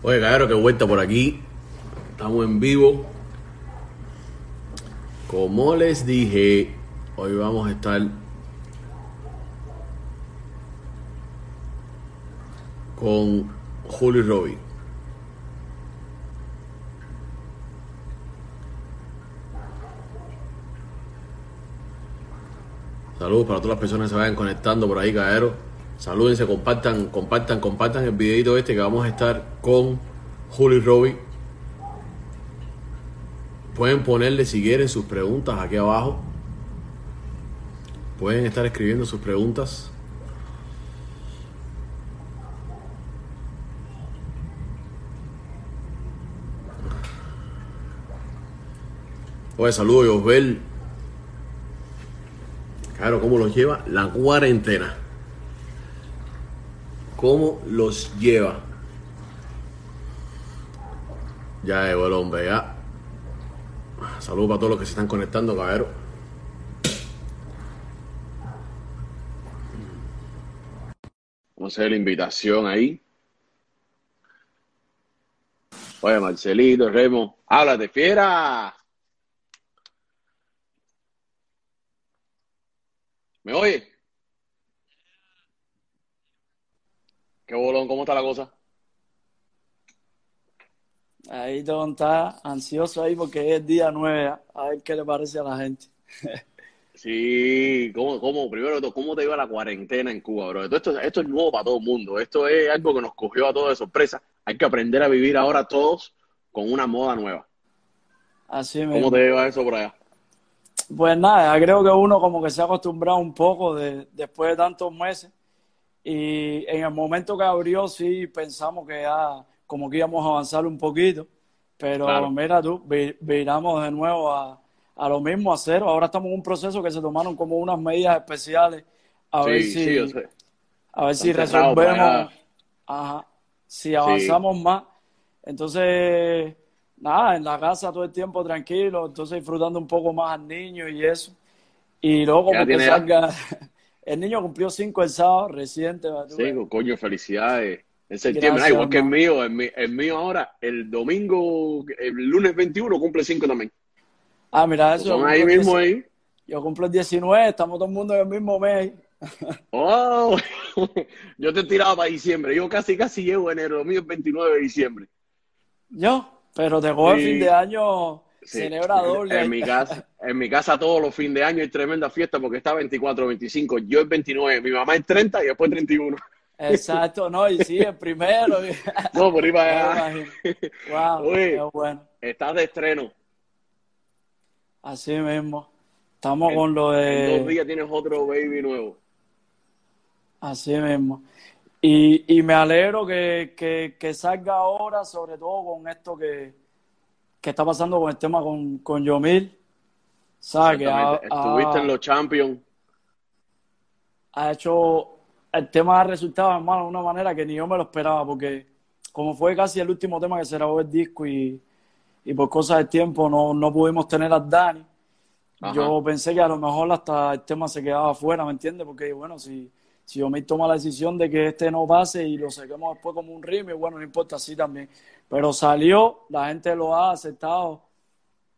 Oye, cabrón, que vuelta por aquí. Estamos en vivo. Como les dije, hoy vamos a estar con Julio Robbie. Saludos para todas las personas que se vayan conectando por ahí, caero. Salúdense, compartan, compartan, compartan el videito este que vamos a estar con Julio Robbie. Pueden ponerle si quieren sus preguntas aquí abajo. Pueden estar escribiendo sus preguntas. Oye, saludos, Josbel. Claro, ¿cómo los lleva la cuarentena? ¿Cómo los lleva? Ya llegó el hombre, ya. Saludos para todos los que se están conectando, caballero. Vamos a hacer la invitación ahí. Oye, Marcelito, Remo, háblate, fiera. ¿Me oye? ¿Qué bolón? ¿Cómo está la cosa? Ahí Don está ansioso ahí porque es día 9, a ver qué le parece a la gente. Sí, ¿cómo, cómo, primero, ¿cómo te iba la cuarentena en Cuba, bro? Esto, esto es nuevo para todo el mundo, esto es algo que nos cogió a todos de sorpresa. Hay que aprender a vivir ahora todos con una moda nueva. Así ¿Cómo mismo. te lleva eso por allá? Pues nada, creo que uno como que se ha acostumbrado un poco de, después de tantos meses y en el momento que abrió sí pensamos que ya como que íbamos a avanzar un poquito, pero Claro. mira tú, vi- viramos de nuevo a, a lo mismo, a cero. Ahora estamos en un proceso que se tomaron como unas medidas especiales a ver si, sí, yo sé. a ver si Están resolvemos, ajá, si avanzamos más. Entonces, nada, en la casa todo el tiempo tranquilo, entonces disfrutando un poco más al niño y eso. Y luego ¿Qué edad como que salga, el niño cumplió cinco el sábado, reciente. Sí, coño, felicidades. En septiembre, Gracias, ah, igual que el mío, el, mío ahora, el domingo, el lunes 21 cumple 5 también. Ah, mira, eso, yo Son ahí mismo 10 ahí. yo cumplo el 19, estamos todo el mundo en el mismo mes. Oh, yo te tiraba para diciembre. Yo casi, casi llego enero. Lo mío es 29 de diciembre. Yo, pero te el fin de año, Sí. celebra doble. En mi casa, en mi casa todos los fines de año hay tremenda fiesta porque está 24, 25. Yo el 29, mi mamá el 30 y después 31. Exacto, no, y sí, el primero. No, por ahí para allá. Wow, qué bueno. Estás de estreno. Así mismo. Estamos En- con lo En dos de... días tienes otro baby nuevo. Así mismo. Y, y me alegro que, que, que salga ahora, sobre todo con esto que, que está pasando con el tema con, con Yomil. ¿Sabes? Que ha. Estuviste ha- en los Champions. ha hecho el tema ha resultado, hermano, de una manera que ni yo me lo esperaba, porque como fue casi el último tema que se grabó el disco y, y por cosas del tiempo no, no pudimos tener a Dani, Ajá. yo pensé que a lo mejor hasta el tema se quedaba afuera, ¿me entiendes? Porque bueno, si, si Omid toma la decisión de que este no pase y lo saquemos después como un remix, bueno, no importa, así también. Pero salió, la gente lo ha aceptado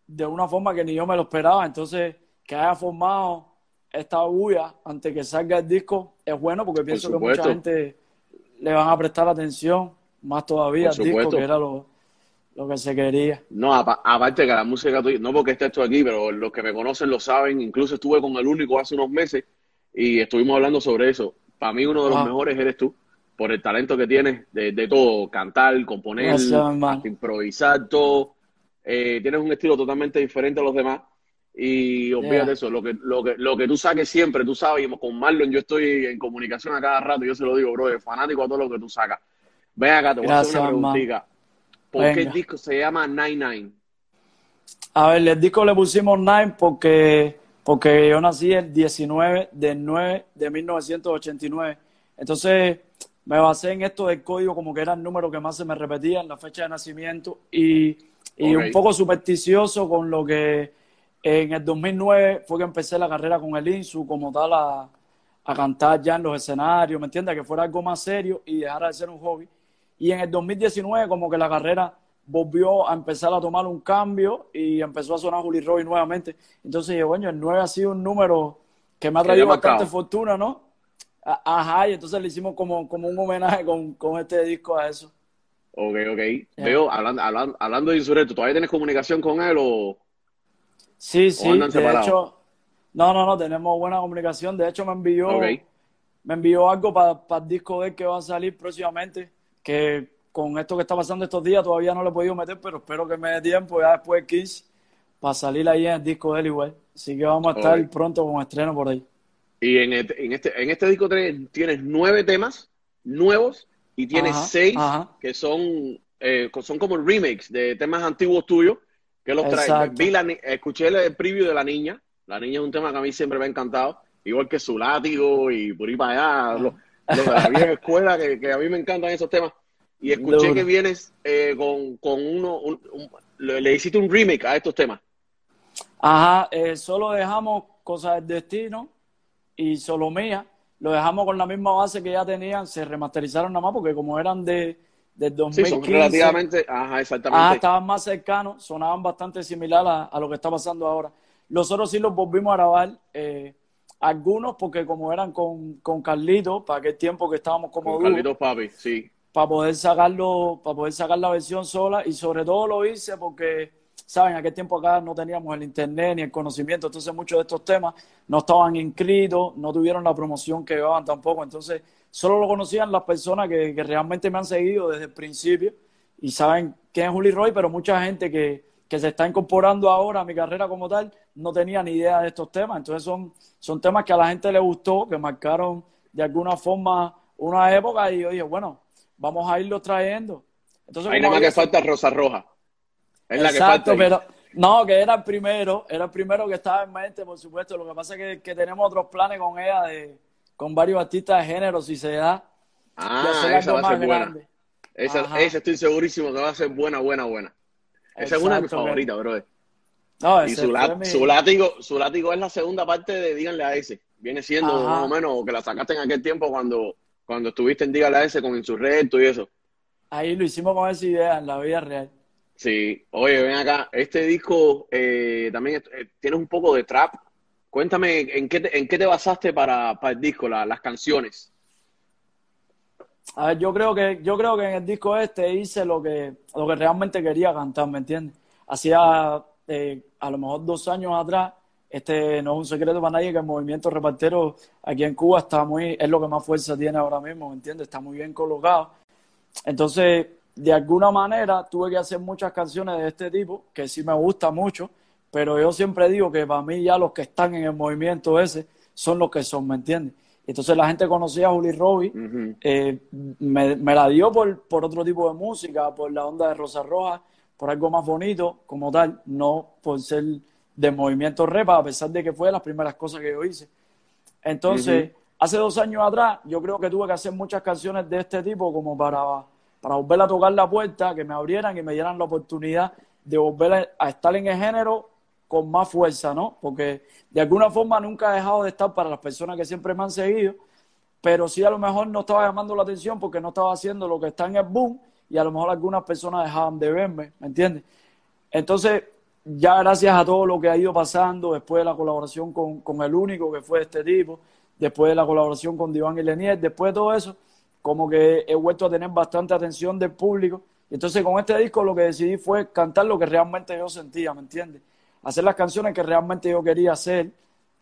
de una forma que ni yo me lo esperaba. Entonces, que haya formado esta bulla antes que salga el disco es bueno porque pienso que mucha gente le van a prestar atención más todavía al disco, que era lo, lo que se quería. No, apa- aparte que la música, no porque esté esto aquí, pero los que me conocen lo saben. Incluso estuve con el único hace unos meses y estuvimos hablando sobre eso. Para mí uno de los mejores eres tú, por el talento que tienes de, de todo, cantar, componer, Gracias, improvisar, todo. Eh, tienes un estilo totalmente diferente a los demás. Y olvídate Yeah. eso, lo que, lo, que, lo que tú saques siempre, tú sabes, y con Marlon yo estoy en comunicación a cada rato, yo se lo digo, bro, es fanático a todo lo que tú sacas. Ven acá, te voy a hacer Gracias, una preguntita. ¿Por qué el disco se llama Nine Nine? A ver, el disco le pusimos Nine porque, porque yo nací el 19 del 9 de 1989. Entonces me basé en esto del código como que era el número que más se me repetía en la fecha de nacimiento y, y un poco supersticioso con lo que en el 2009 fue que empecé la carrera con el INSU como tal a, a cantar ya en los escenarios, ¿me entiendes? Que fuera algo más serio y dejara de ser un hobby. Y en el 2019 como que la carrera volvió a empezar a tomar un cambio y empezó a sonar Juli Roy nuevamente. Entonces dije, bueno, el 9 ha sido un número que me ha traído bastante fortuna, ¿no? Ajá, y entonces le hicimos como, como un homenaje con, con este disco a eso. Ok, ok. Veo, hablando, hablando, hablando de Insurrecto, ¿todavía tienes comunicación con él o...? Sí, sí, de hecho... No, no, no, tenemos buena comunicación. De hecho, me envió, me envió algo para el disco de que va a salir próximamente, que con esto que está pasando estos días todavía no lo he podido meter, pero espero que me dé tiempo ya después de Kiss para salir ahí en el disco de él igual. Así que vamos a estar pronto con estreno por ahí. Y en este, en este, en este disco tienes nueve temas nuevos y tienes seis que son, eh, son como remakes de temas antiguos tuyos que los traes. Vi la, escuché el preview de La Niña. La Niña es un tema que a mí siempre me ha encantado, igual que su látigo y por ahí para allá, de la vieja escuela, que, que, a mí me encantan esos temas. Y escuché que vienes eh, con, con, uno, le, hiciste un remake a estos temas. Ajá, eh, solo dejamos Cosas del Destino y Solo Mía lo dejamos con la misma base que ya tenían, se remasterizaron nada más porque como eran de, de 2015. Sí, son relativamente, ajá, exactamente. Ajá, estaban más cercanos, sonaban bastante similar a, lo que está pasando ahora. Los otros sí los volvimos a grabar, eh, algunos porque como eran con, con Carlitos, para aquel tiempo que estábamos como con Carlitos Papi, sí. Para poder sacarlo, para poder sacar la versión sola y sobre todo lo hice porque saben, aquel tiempo acá no teníamos el internet ni el conocimiento, entonces muchos de estos temas no estaban inscritos, no tuvieron la promoción que llevaban tampoco, entonces solo lo conocían las personas que, realmente me han seguido desde el principio y saben quién es Juli Roy, pero mucha gente que, se está incorporando ahora a mi carrera como tal no tenía ni idea de estos temas, entonces son, son temas que a la gente le gustó, que marcaron de alguna forma una época y yo dije, bueno, vamos a irlo trayendo. Entonces, Hay nada más que falta Rosa Roja. Exacto, pero no, que era el primero, era el primero que estaba en mente, por supuesto. Lo que pasa es que, tenemos otros planes con ella, de, con varios artistas de género, si se da. Ah, esa va a ser buena. Esa, estoy segurísimo que va a ser buena, buena, buena. Esa es una de mis favoritas, bro. No, y su, látigo, su látigo es la segunda parte de Díganle a ese. Viene siendo más o menos que la sacaste en aquel tiempo cuando, cuando estuviste en Díganle a ese con Insurrecto y eso. Ahí lo hicimos con esa idea en la vida real. Sí, oye, ven acá, este disco eh, también eh, tiene un poco de trap. Cuéntame, ¿en qué te, en qué te basaste para, el disco, las canciones? A ver, yo creo que yo creo que en el disco este hice lo que lo que realmente quería cantar, ¿me entiendes? Hacía eh, a lo mejor dos años atrás, este no es un secreto para nadie que el movimiento repartero aquí en Cuba está muy es lo que más fuerza tiene ahora mismo, ¿me entiendes? Está muy bien colocado. Entonces de alguna manera tuve que hacer muchas canciones de este tipo, que sí me gusta mucho, pero yo siempre digo que para mí ya los que están en el movimiento ese son los que son, ¿me entiendes? Entonces la gente conocía a Juli Robbie, eh, me, la dio por, por otro tipo de música, por la onda de Rosa Roja, por algo más bonito como tal, no por ser de movimiento repa, a pesar de que fue de las primeras cosas que yo hice. Entonces, hace dos años atrás, yo creo que tuve que hacer muchas canciones de este tipo como para para volver a tocar la puerta, que me abrieran y me dieran la oportunidad de volver a estar en el género con más fuerza, ¿no? Porque de alguna forma nunca he dejado de estar para las personas que siempre me han seguido, pero sí a lo mejor no estaba llamando la atención porque no estaba haciendo lo que está en el boom y a lo mejor algunas personas dejaban de verme, ¿me entiendes? Entonces, ya gracias a todo lo que ha ido pasando, después de la colaboración con, con el único que fue este tipo, después de la colaboración con Diván y Lenier, después de todo eso, como que he vuelto a tener bastante atención del público. Y entonces con este disco lo que decidí fue cantar lo que realmente yo sentía, ¿me entiendes? Hacer las canciones que realmente yo quería hacer,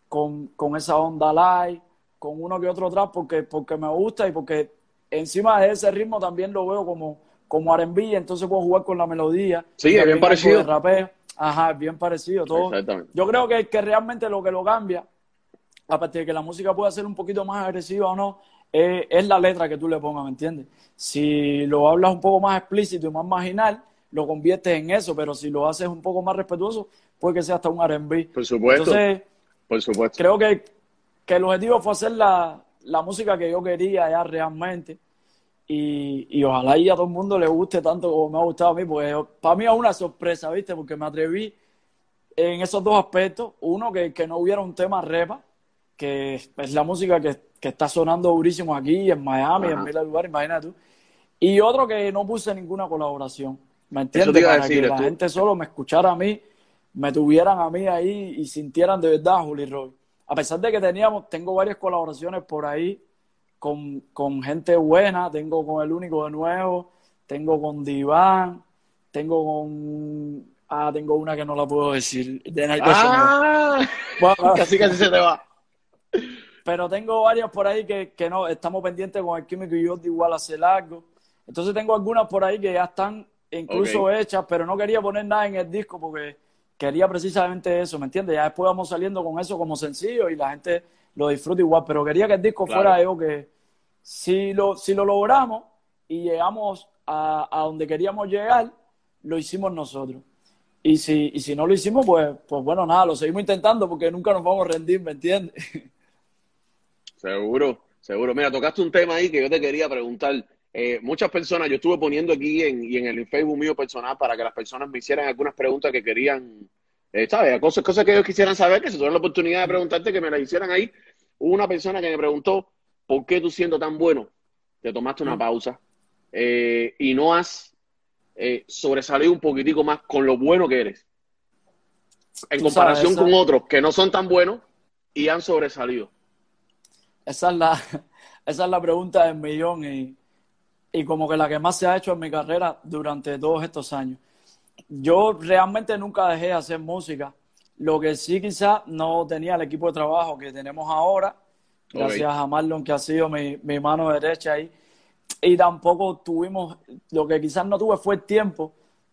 con, con esa onda live, con uno que otro trap, porque, porque me gusta y porque encima de ese ritmo también lo veo como, como R&B, entonces puedo jugar con la melodía. Sí, es bien parecido. Rapeo. Ajá, bien parecido. Todo. Yo creo que, que realmente lo que lo cambia, aparte de que la música pueda ser un poquito más agresiva o no, es, la letra que tú le pongas, ¿me entiendes? Si lo hablas un poco más explícito y más marginal, lo conviertes en eso, pero si lo haces un poco más respetuoso, puede que sea hasta un R&B. Por supuesto. Entonces, por supuesto. creo que, que el objetivo fue hacer la, la música que yo quería ya realmente. Y, y, ojalá y a todo el mundo le guste tanto como me ha gustado a mí, porque para mí es una sorpresa, ¿viste? Porque me atreví en esos dos aspectos. Uno, que, que no hubiera un tema repa, que es la música que, que está sonando durísimo aquí, en Miami, en mil lugares, imagínate tú. Y otro que no puse ninguna colaboración. ¿Me entiendes? Para que la gente solo me escuchara a mí, me tuvieran a mí ahí y sintieran de verdad a Juli Roy. A pesar de que teníamos, tengo varias colaboraciones por ahí con, con gente buena, tengo con El Único de Nuevo, tengo con Diván, tengo con Ah, tengo una que no la puedo decir. De ah, casi casi se te va. Pero tengo varias por ahí que, que no, estamos pendientes con el químico y yo de igual hace largo. Entonces tengo algunas por ahí que ya están incluso hechas, pero no quería poner nada en el disco porque quería precisamente eso, ¿me entiendes? Ya después vamos saliendo con eso como sencillo y la gente lo disfruta igual, pero quería que el disco fuera algo que si lo, si lo logramos y llegamos a, a donde queríamos llegar, lo hicimos nosotros. Y si, y si no lo hicimos, pues, pues bueno, nada, lo seguimos intentando porque nunca nos vamos a rendir, ¿me entiendes? Seguro, seguro. Mira, tocaste un tema ahí que yo te quería preguntar. Eh, muchas personas, yo estuve poniendo aquí en, y en el Facebook mío personal para que las personas me hicieran algunas preguntas que querían, eh, ¿sabes? Cosas, cosas que ellos quisieran saber, que se tuvieron la oportunidad de preguntarte, que me las hicieran ahí. Hubo una persona que me preguntó, ¿por qué tú siendo tan bueno te tomaste una pausa eh, y no has eh, sobresalir un poquitico más con lo bueno que eres. En comparación con otros que no son tan buenos y han sobresalido. Esa es la, esa es la pregunta del millón y, y como que la que más se ha hecho en mi carrera durante todos estos años. Yo realmente nunca dejé de hacer música. Lo que sí quizás no tenía el equipo de trabajo que tenemos ahora, gracias a Marlon que ha sido mi, mi mano derecha ahí y tampoco tuvimos, lo que quizás no tuve fue el tiempo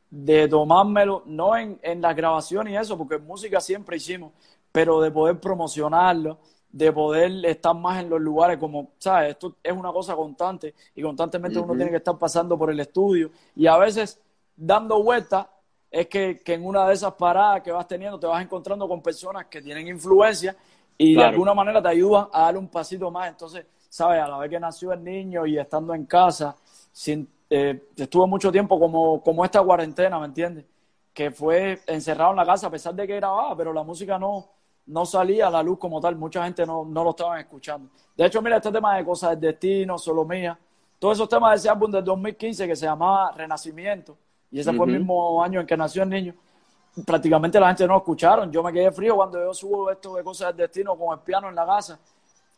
de tomármelo, no en, en la grabación y eso, porque música siempre hicimos, pero de poder promocionarlo, de poder estar más en los lugares, como, ¿sabes? Esto es una cosa constante y constantemente uno tiene que estar pasando por el estudio y a veces dando vueltas es que, que, en una de esas paradas que vas teniendo te vas encontrando con personas que tienen influencia y de alguna manera te ayudan a dar un pasito más. Entonces, ¿sabes? A la vez que nació el niño y estando en casa, sin, eh, estuve mucho tiempo como, como esta cuarentena, ¿me entiendes? Que fue encerrado en la casa a pesar de que grababa, pero la música no, no salía a la luz como tal, mucha gente no, no lo estaban escuchando. De hecho, mira, este tema de Cosas del Destino, Solo Mía, todos esos temas de ese álbum del 2015 que se llamaba Renacimiento, y ese fue el mismo año en que nació el niño, prácticamente la gente no lo escucharon. Yo me quedé frío cuando yo subo esto de Cosas del Destino con el piano en la casa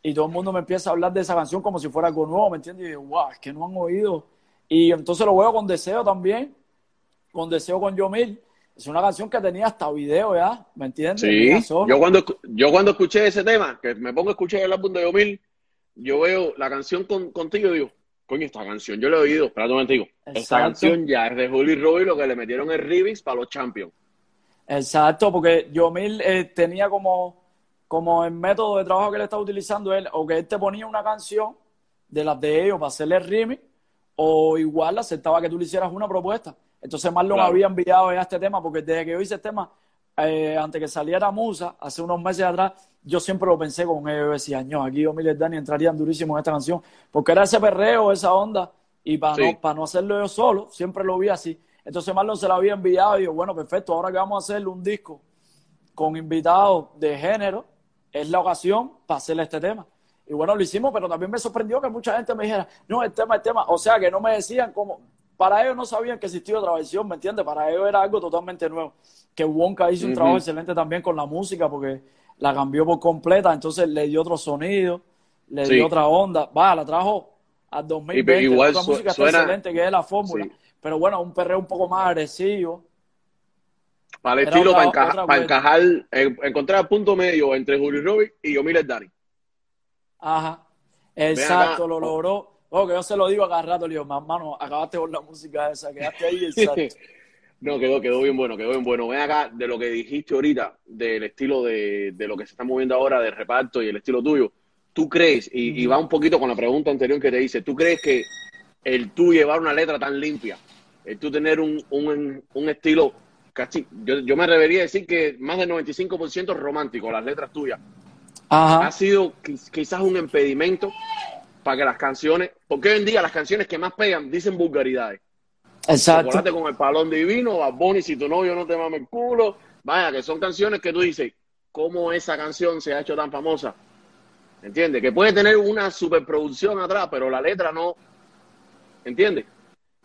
y todo el mundo me empieza a hablar de esa canción como si fuera algo nuevo, ¿me entiendes? Y digo, wow, es que no han oído. Y entonces lo veo con Deseo también, con Deseo con Yomil. Es una canción que tenía hasta video ya, ¿me entiendes? Sí, yo cuando, yo cuando escuché ese tema, que me pongo a escuchar el álbum de Yomil, yo veo la canción con, contigo y digo, coño, esta canción yo la he oído, espérate un momento, esta canción ya es de Juli Roy lo que le metieron el remix para los Champions. Exacto, porque Yomil eh, tenía como como el método de trabajo que él estaba utilizando él, o que él te ponía una canción de las de ellos para hacerle el remix, o igual aceptaba que tú le hicieras una propuesta. Entonces Marlon había enviado ya este tema, porque desde que yo hice el tema, eh, antes que saliera Musa, hace unos meses atrás, yo siempre lo pensé con ellos, decía, no, aquí yo y Dani entrarían durísimo en esta canción, porque era ese perreo, esa onda, y para, no, para no hacerlo yo solo, siempre lo vi así. Entonces Marlon se lo había enviado y yo, bueno, perfecto, ahora que vamos a hacer un disco con invitados de género, es la ocasión para hacerle este tema. Y bueno, lo hicimos, pero también me sorprendió que mucha gente me dijera, no, el tema, el tema. O sea, que no me decían cómo. Para ellos no sabían que existía otra versión, ¿me entiendes? Para ellos era algo totalmente nuevo. Que Wonka hizo un trabajo excelente también con la música, porque la cambió por completa, entonces le dio otro sonido, le dio otra onda. Va, la trajo al 2020. igual otra música excelente, que es la fórmula. Pero bueno, un perreo un poco más agresivo para el estilo, para, encajar, encontrar el punto medio entre Julio Robin y Yomil Dani. Ajá, exacto, lo logró. Oh, que yo se lo digo a cada rato, le digo, mano, acabaste con la música esa, quedaste ahí, exacto. no, quedó, quedó bien bueno, quedó bien bueno. Ven acá, de lo que dijiste ahorita, del estilo de, de lo que se está moviendo ahora, de reparto y el estilo tuyo, ¿tú crees, y, va un poquito con la pregunta anterior que te hice, ¿tú crees que el tú llevar una letra tan limpia, el tú tener un, un, un estilo yo, yo me atrevería a decir que más del 95% romántico, las letras tuyas. Ha sido quizás un impedimento para que las canciones, porque hoy en día las canciones que más pegan dicen vulgaridades. Exacto. con el palón divino, Bad Bunny, si tu novio no te mame el culo. Vaya, que son canciones que tú dices, ¿cómo esa canción se ha hecho tan famosa? ¿Entiendes? Que puede tener una superproducción atrás, pero la letra no. ¿Entiendes?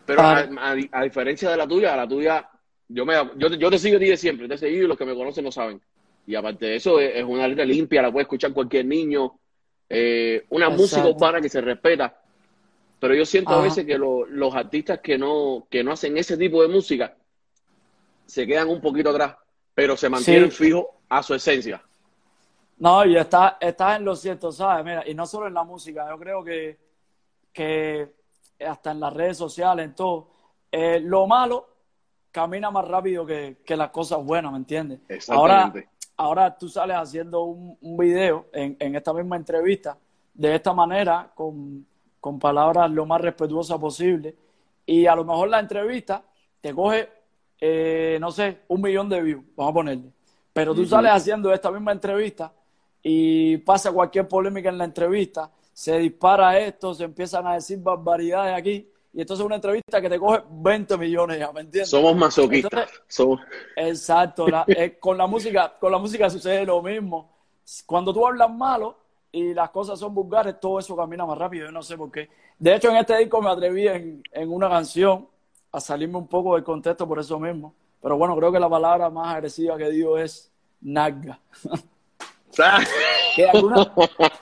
Pero a, diferencia de la tuya, la tuya, yo, me, yo, te sigo de siempre, te he seguido y los que me conocen lo saben. Y aparte de eso, es, una letra limpia, la puede escuchar cualquier niño, eh, una música urbana que se respeta. Pero yo siento a veces que los artistas que no, que no hacen ese tipo de música se quedan un poquito atrás, pero se mantienen fijos a su esencia. No, y está, está en lo cierto, ¿sabes? Mira, y no solo en la música, yo creo que, que hasta en las redes sociales, en todo, eh, lo malo camina más rápido que, las cosas buenas, ¿me entiendes? Ahora, ahora tú sales haciendo un, un video en, en, esta misma entrevista de esta manera, con, con palabras lo más respetuosas posible, y a lo mejor la entrevista te coge, eh, no sé, un millón de views, vamos a ponerle. Pero tú sales haciendo esta misma entrevista y pasa cualquier polémica en la entrevista, se dispara esto, se empiezan a decir barbaridades aquí, y entonces es una entrevista que te coge 20 millones ya, ¿me entiendes? Somos masoquistas. Somos... Exacto, eh, con, la música, con la música sucede lo mismo. Cuando tú hablas malo y las cosas son vulgares, todo eso camina más rápido, yo no sé por qué. De hecho, en este disco me atreví en, en una canción a salirme un poco del contexto por eso mismo. Pero bueno, creo que la palabra más agresiva que digo es naga. que, de alguna,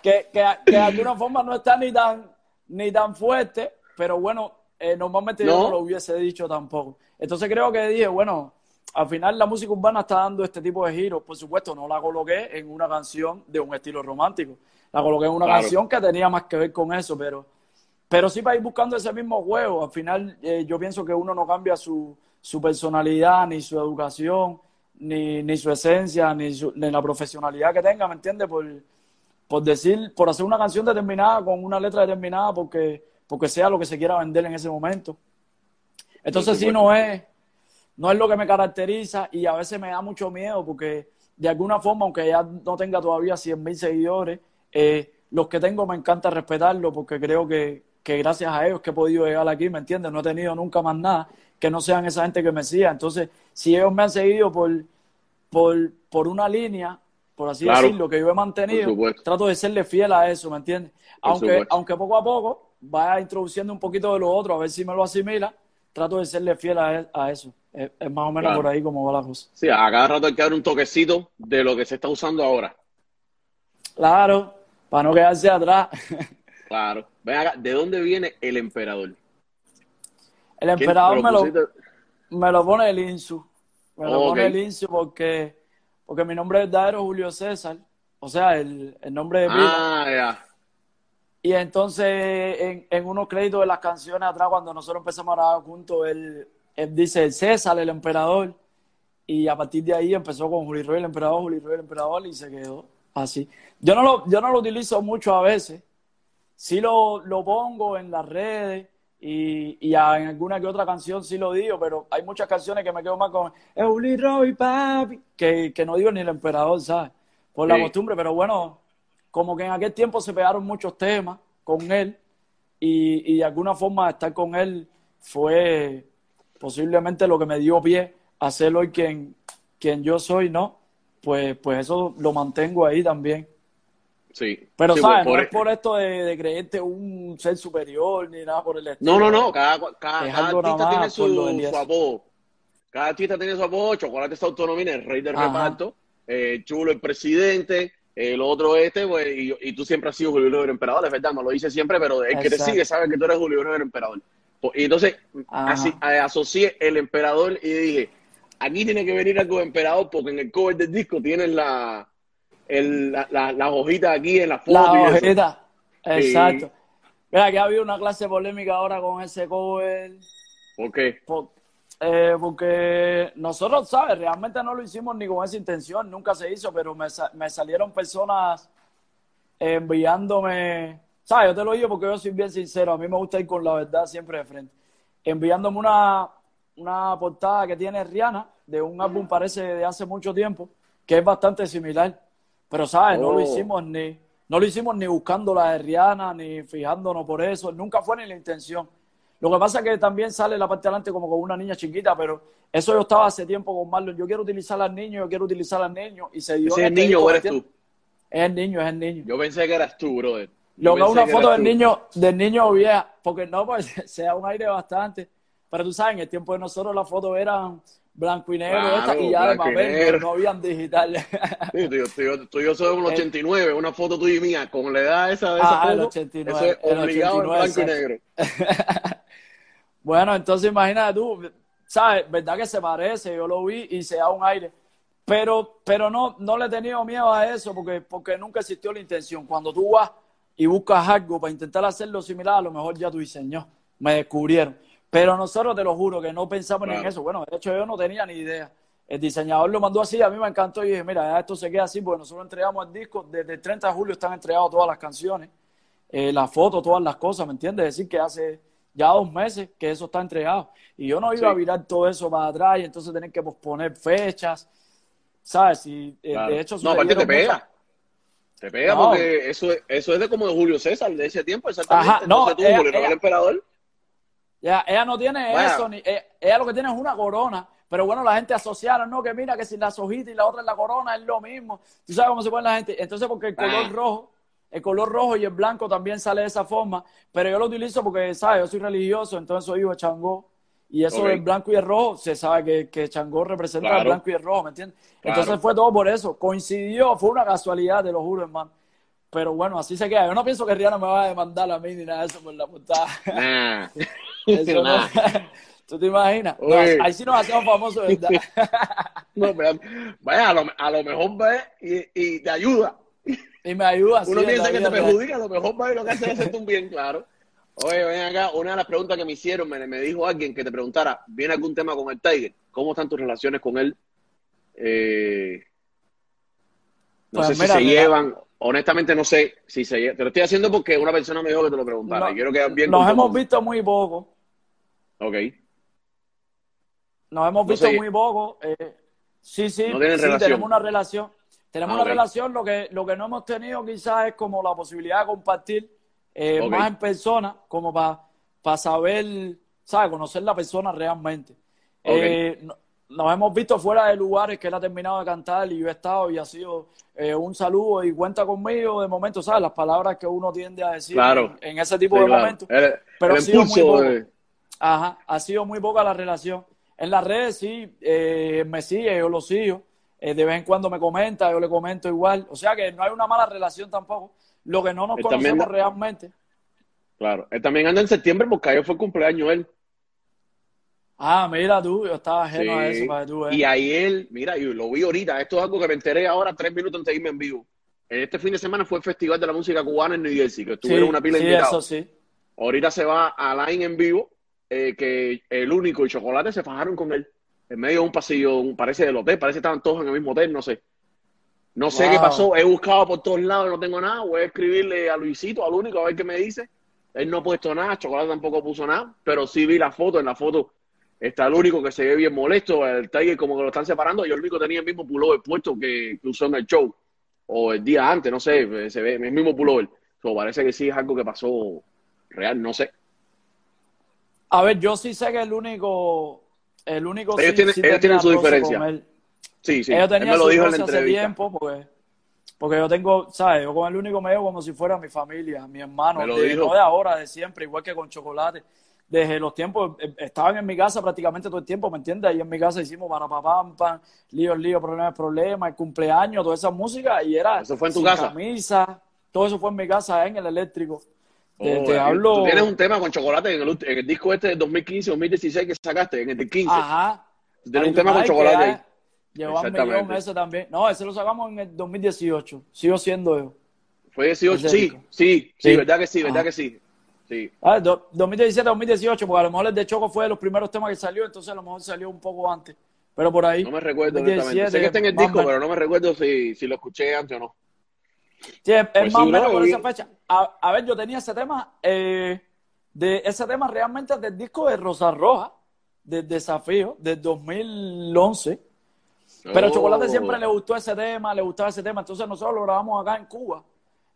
que, de alguna forma no está ni tan, ni tan fuerte, pero bueno, eh, normalmente yo no lo hubiese dicho tampoco. Entonces creo que dije, bueno, al final la música urbana está dando este tipo de giros. Por supuesto, no la coloqué en una canción de un estilo romántico. La coloqué en una canción que tenía más que ver con eso, pero, pero sí para ir buscando ese mismo juego. Al final eh, yo pienso que uno no cambia su, su personalidad ni su educación ni, ni su esencia, ni, ni, la profesionalidad que tenga, ¿me entiendes? Por, por decir, por hacer una canción determinada con una letra determinada porque, porque sea lo que se quiera vender en ese momento. Entonces sí no es, no es lo que me caracteriza y a veces me da mucho miedo porque de alguna forma, aunque ya no tenga todavía 100 mil seguidores, eh, los que tengo me encanta respetarlo porque creo que, que gracias a ellos que he podido llegar aquí, ¿me entiendes? No he tenido nunca más nada que no sean esa gente que me siga. Entonces, si ellos me han seguido por, por, por una línea, por así decirlo, que yo he mantenido, trato de serle fiel a eso, ¿me entiendes? Aunque, aunque poco a poco vaya introduciendo un poquito de lo otro, a ver si me lo asimila, trato de serle fiel a, eso. Es, más o menos por ahí como va la cosa. Sí, a cada rato hay que dar un toquecito de lo que se está usando ahora. Claro, para no quedarse atrás. claro. Ven acá, ¿de dónde viene el emperador? El emperador me lo, me lo pone el Insu. Me lo pone el Insu porque, porque mi nombre es verdadero Julio César. O sea, el, el nombre de Ah, ya. Y entonces, en, en, unos créditos de las canciones atrás, cuando nosotros empezamos a grabar juntos, él, él dice César, el emperador. Y a partir de ahí empezó con Julio Roy, el emperador, Julio Roy, el emperador, y se quedó así. Yo no lo, yo no lo utilizo mucho a veces. Sí lo, lo pongo en las redes y, y en alguna que otra canción sí lo digo, pero hay muchas canciones que me quedo más con Euli Roy, papi, que, que no digo ni el emperador, ¿sabes? Por la costumbre, pero bueno, como que en aquel tiempo se pegaron muchos temas con él y, y de alguna forma estar con él fue posiblemente lo que me dio pie a ser hoy quien, quien yo soy, ¿no? Pues, pues eso lo mantengo ahí también. Sí. Pero, ¿sabes? no es por esto de, creerte un ser superior ni nada por el estilo. No, no, no. Cada, artista tiene su, apodo. Cada artista tiene su apodo. Chocolate está autonomía, el rey del reparto. Eh, Chulo, el presidente. El otro este, pues, y, tú siempre has sido Julio Rivera Emperador, es verdad, no lo dice siempre, pero el que te sigue sabe que tú eres Julio Rivera Emperador. Pues, y entonces, así, asocié el emperador y dije, aquí tiene que venir algo de emperador porque en el cover del disco tienen la, el, la, las hojitas aquí en la foto. La hojita, exacto. Mira, que ha habido una clase polémica ahora con ese cover. ¿Por qué? Eh, porque nosotros, ¿sabes? Realmente no lo hicimos ni con esa intención, nunca se hizo, pero me, me salieron personas enviándome, ¿sabes? Yo te lo digo porque yo soy bien sincero, a mí me gusta ir con la verdad siempre de frente. Enviándome una, una portada que tiene Rihanna, de un álbum parece de hace mucho tiempo, que es bastante similar. Pero, ¿sabes? No lo oh. hicimos ni, no lo hicimos ni buscando la de Rihanna, ni fijándonos por eso. Nunca fue ni la intención. Lo que pasa es que también sale la parte de adelante como con una niña chiquita, pero eso yo estaba hace tiempo con Marlon. Yo quiero utilizar al niño, yo quiero utilizar al niño. Y se dio. ¿Es el este niño o eres tú? Es el niño, es el niño. Yo pensé que eras tú, brother. Lo que una foto del niño, del niño vieja, porque no, pues sea un aire bastante. pero tú sabes, en el tiempo de nosotros las fotos eran blanco y negro y ya de papel, no, habían digital. Sí, tú, yo soy un 89, una foto tuya y mía, con la edad esa de esa ah, foto, 89, eso es obligado en blanco y negro. bueno, entonces imagínate tú, ¿sabes? ¿Verdad que se parece? Yo lo vi y se da un aire. Pero, pero no, no le he tenido miedo a eso porque, porque nunca existió la intención. Cuando tú vas y buscas algo para intentar hacerlo similar, a lo mejor ya tu diseñó, me descubrieron. Pero nosotros te lo juro que no pensamos ni en eso. Bueno, de hecho yo no tenía ni idea. El diseñador lo mandó así, a mí me encantó y dije, mira, esto se queda así porque nosotros entregamos el disco, desde el 30 de julio están entregadas todas las canciones, eh, las fotos, todas las cosas, ¿me entiendes? Es decir, que hace ya dos meses que eso está entregado. Y yo no iba a virar todo eso para atrás y entonces tener que posponer fechas, ¿sabes? Y, eh, de hecho, no, aparte te pega. Te pega porque eso, eso es de como de Julio César, de ese tiempo, exactamente. Ajá, no, el emperador ya, ella no tiene eso, ni, ella, lo que tiene es una corona. Pero bueno, la gente asociaron, ¿no? Que mira, que si la sojita y la otra es la corona, es lo mismo. Tú sabes cómo se pone la gente. Entonces, porque el color ah. rojo, el color rojo y el blanco también sale de esa forma. Pero yo lo utilizo porque, ¿sabes? Yo soy religioso, entonces soy hijo de Changó. Y eso del blanco y el rojo, se sabe que, que Changó representa el blanco y el rojo, ¿me entiendes? Entonces fue todo por eso. Coincidió, fue una casualidad, te lo juro, hermano. Pero bueno, así se queda. Yo no pienso que Rihanna me va a demandar a mí ni nada de eso por la putada. Eso no. ¿Tú te imaginas? ahí sí nos hacemos famosos, ¿verdad? no, pero, vaya, a lo, a lo mejor y, y, te ayuda. Y me ayuda. Uno piensa que te perjudica, lo mejor va y lo que hace es hacerte un bien, claro. Oye, ven acá, una de las preguntas que me hicieron, me, me dijo alguien que te preguntara, ¿viene algún tema con el Tiger? ¿Cómo están tus relaciones con él? Eh, no pues sé si se llevan, honestamente no sé si se llevan. Te lo estoy haciendo porque una persona me dijo que te lo preguntara. quiero bien Nos hemos visto muy poco. Ok. Nos hemos visto muy poco. Eh, sí, sí, sí tenemos una relación. Tenemos ah, una relación, lo que, lo que no hemos tenido quizás es como la posibilidad de compartir eh, más en persona, como para saber, ¿sabes? Conocer la persona realmente. Eh, nos hemos visto fuera de lugares que él ha terminado de cantar y yo he estado y ha sido un saludo y cuenta conmigo de momento, ¿sabes? Las palabras que uno tiende a decir en, ese tipo de momentos. pero ha sido muy poco. Ajá, ha sido muy poca la relación. En las redes sí, eh, me sigue, yo lo sigo. Eh, de vez en cuando me comenta, yo le comento igual. O sea que no hay una mala relación tampoco. Lo que no nos conocemos realmente. Claro, él también anda en septiembre porque ayer fue cumpleaños él. Ah, mira tú, yo estaba ajeno a eso para tú. Y ahí él, mira, yo lo vi ahorita, esto es algo que me enteré ahora tres minutos antes de irme en vivo. Este fin de semana fue el Festival de la Música Cubana en New Jersey, que estuvieron una pila de sí, Eso sí. Ahorita se va a Line en vivo eh, que el único y Chocolate se fajaron con él en medio de un pasillo, parece del hotel, parece que estaban todos en el mismo hotel, no sé. No sé qué pasó, he buscado por todos lados, no tengo nada, voy a escribirle a Luisito, al único, a ver qué me dice. Él no ha puesto nada, Chocolate tampoco puso nada, pero sí vi la foto, en la foto está el único que se ve bien molesto, el Tiger como que lo están separando, y el único tenía el mismo pullover puesto que, que, usó en el show, o el día antes, no sé, se ve el mismo pullover. So, parece que sí es algo que pasó real, no sé. A ver, yo sí sé que el único. El único ellos, tienen, su diferencia. Sí, sí. Ellos tenían su diferencia hace tiempo, porque, porque yo tengo, ¿sabes? Yo con el único medio como si fuera mi familia, mi hermano. De, no de ahora, de siempre, igual que con chocolate. Desde los tiempos, eh, estaban en mi casa prácticamente todo el tiempo, ¿me entiendes? Ahí en mi casa hicimos para papá, lío, lío, problemas, problemas, el cumpleaños, toda esa música, y era. ¿Eso fue en tu casa? Camisa, todo eso fue en mi casa, en el eléctrico. Te, oh, hablo... Tú tienes un tema con chocolate en el, disco este de 2015-2016 que sacaste, en el 15. Ajá. Tú tienes un tema con chocolate ahí. Llevó un millón ese también. No, ese lo sacamos en el 2018. Sigo siendo yo. Fue 18, sí, sí, sí, verdad que sí, verdad que sí. Sí. 2017, 2018, porque a lo mejor el de Choco fue de los primeros temas que salió, entonces a lo mejor salió un poco antes. Pero por ahí. No me recuerdo Sé que está en el disco, pero no me recuerdo si, si lo escuché antes o no. Sí, es, pues más o menos por esa fecha. A, ver, yo tenía ese tema, eh, de ese tema realmente del disco de Rosa Roja, de Desafío, del 2011. Pero Chocolate siempre le gustó ese tema, le gustaba ese tema. Entonces nosotros lo grabamos acá en Cuba.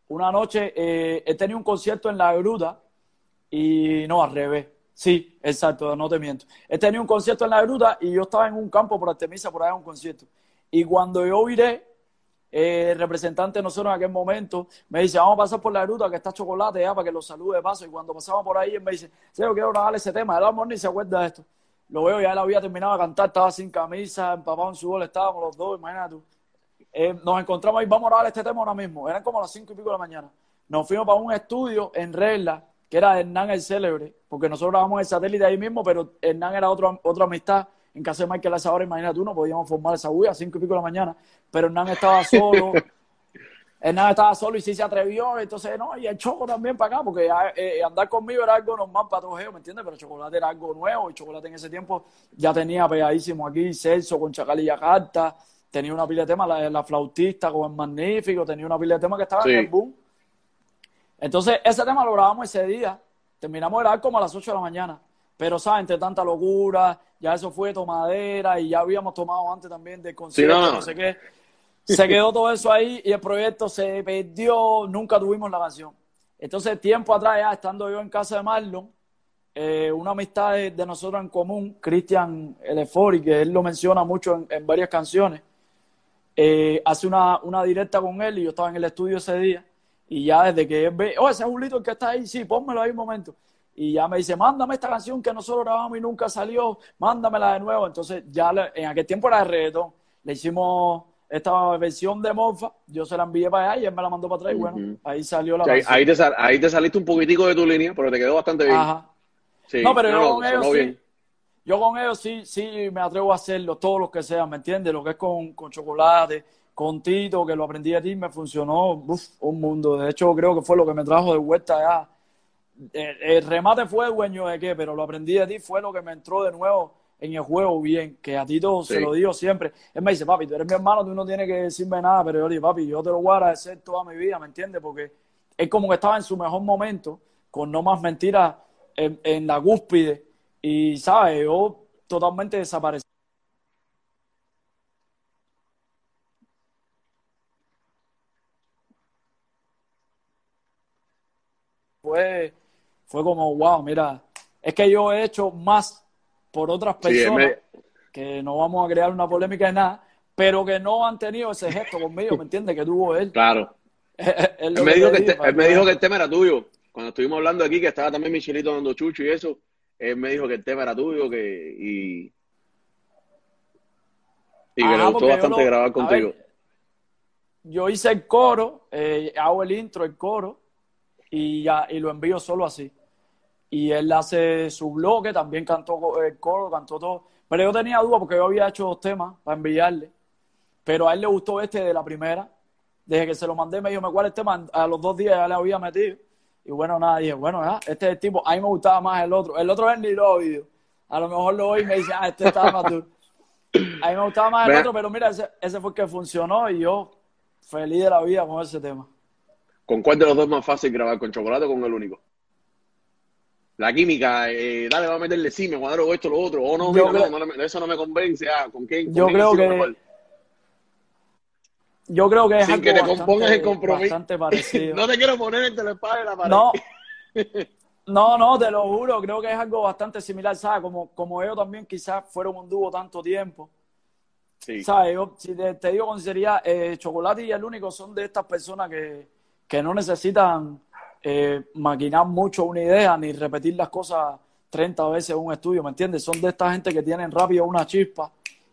Una noche eh, he tenido un concierto en La Gruta y no, al revés. Sí, exacto, no te miento. He tenido un concierto en La Gruta y yo estaba en un campo por Artemisa, por allá en un concierto. Y cuando yo viré, eh, representante de nosotros en aquel momento me dice, vamos a pasar por la ruta que está chocolate ya para que lo salude de paso. Y cuando pasamos por ahí, él me dice, yo quiero grabar ese tema. El amor ni se acuerda de esto. Lo veo, ya él había terminado de cantar, estaba sin camisa, empapado en su gol, estábamos los dos, imagínate tú. Eh, nos encontramos ahí, vamos a grabar este tema ahora mismo. Eran como las cinco y pico de la mañana. Nos fuimos para un estudio en regla, que era Hernán el Célebre, porque nosotros grabamos el satélite ahí mismo, pero Hernán era otro, otra amistad en casa de Michael a esa hora, imagínate tú, no podíamos formar esa bulla a cinco y pico de la mañana, pero Hernán estaba solo, Hernán estaba solo y sí se atrevió, entonces, no, y el Choco también para acá, porque eh, andar conmigo era algo normal para todos ellos, ¿me entiendes? Pero Chocolate era algo nuevo, y Chocolate en ese tiempo ya tenía pegadísimo aquí Celso con Chacal y Yakarta, tenía una pila de temas, la, flautista con el Magnífico, tenía una pila de temas que estaba en el boom. Entonces, ese tema lo grabamos ese día, terminamos de grabar como a las 8 de la mañana. Pero, ¿sabes? Entre tanta locura, ya eso fue tomadera y ya habíamos tomado antes también del concierto, no. sé qué. Se quedó todo eso ahí y el proyecto se perdió, nunca tuvimos la canción. Entonces, tiempo atrás, ya estando yo en casa de Marlon, eh, una amistad de, nosotros en común, Cristian Elefori, que él lo menciona mucho en, varias canciones, eh, hace una, una directa con él y yo estaba en el estudio ese día. Y ya desde que él ve, oh, ese Julito que está ahí, sí, pónmelo ahí un momento y ya me dice, mándame esta canción que nosotros grabamos y nunca salió, mándamela de nuevo. Entonces ya en aquel tiempo era de reggaetón, le hicimos esta versión de Mofa, yo se la envié para allá y él me la mandó para atrás y bueno, ahí salió la canción. Ahí te, ahí te saliste un poquitico de tu línea, pero te quedó bastante bien. Ajá. no, pero yo con ellos sí, yo con ellos sí, sí me atrevo a hacerlo, todos los que sean, ¿me entiendes? Lo que es con, con chocolate, con Tito, que lo aprendí a ti, me funcionó, un mundo. De hecho, creo que fue lo que me trajo de vuelta allá el, remate fue dueño de qué, pero lo aprendí de ti, fue lo que me entró de nuevo en el juego bien, que a ti todo se lo digo siempre. Él me dice, papi, tú eres mi hermano, tú no tienes que decirme nada, pero yo digo, papi, yo te lo voy a agradecer toda mi vida, ¿me entiendes? Porque es como que estaba en su mejor momento, con no más mentiras en, en la cúspide, y, ¿sabes? Yo totalmente desaparecí. Fue fue como, wow, mira, es que yo he hecho más por otras personas, que no vamos a crear una polémica de nada, pero que no han tenido ese gesto conmigo, ¿me entiendes? Que tuvo él. Claro. él, me, dijo que, él me dijo que el tema era tuyo. Cuando estuvimos hablando aquí, que estaba también Michelito dando chucho y eso, él me dijo que el tema era tuyo que y, y que le gustó bastante grabar contigo. yo hice el coro, eh, hago el intro, el coro, y ya y lo envío solo así y él hace su bloque, también cantó el coro, cantó todo. Pero yo tenía duda porque yo había hecho dos temas para enviarle, pero a él le gustó este de la primera. Desde que se lo mandé me dijo, me cuál el tema, a los dos días ya le había metido. Y bueno, nada, dije, bueno, ya, este es el tipo, a mí me gustaba más el otro. El otro es ni lo oído. A lo mejor lo oí y me dice, ah, este está más duro. A mí me gustaba más el otro, pero mira, ese, ese fue el que funcionó y yo feliz de la vida con ese tema. ¿Con cuál de los dos es más fácil grabar? ¿Con chocolate o con el único? la química, eh, dale, va a meterle sí, me cuadro esto, lo otro, o no, mira, no, eso no me convence, ah, ¿con qué? yo creo que... Yo creo que es Sin que te compongas el compromiso. Bastante parecido. no te quiero poner entre la espada y la pared. No, no, no, te lo juro, creo que es algo bastante similar, ¿sabes? Como, como ellos también quizás fueron un dúo tanto tiempo. Sí. ¿Sabes? Yo, si te, digo con sinceridad, eh, Chocolate y el único son de estas personas que, que no necesitan eh, maquinar mucho una idea ni repetir las cosas 30 veces en un estudio, ¿me entiendes? Son de esta gente que tienen rápido una chispa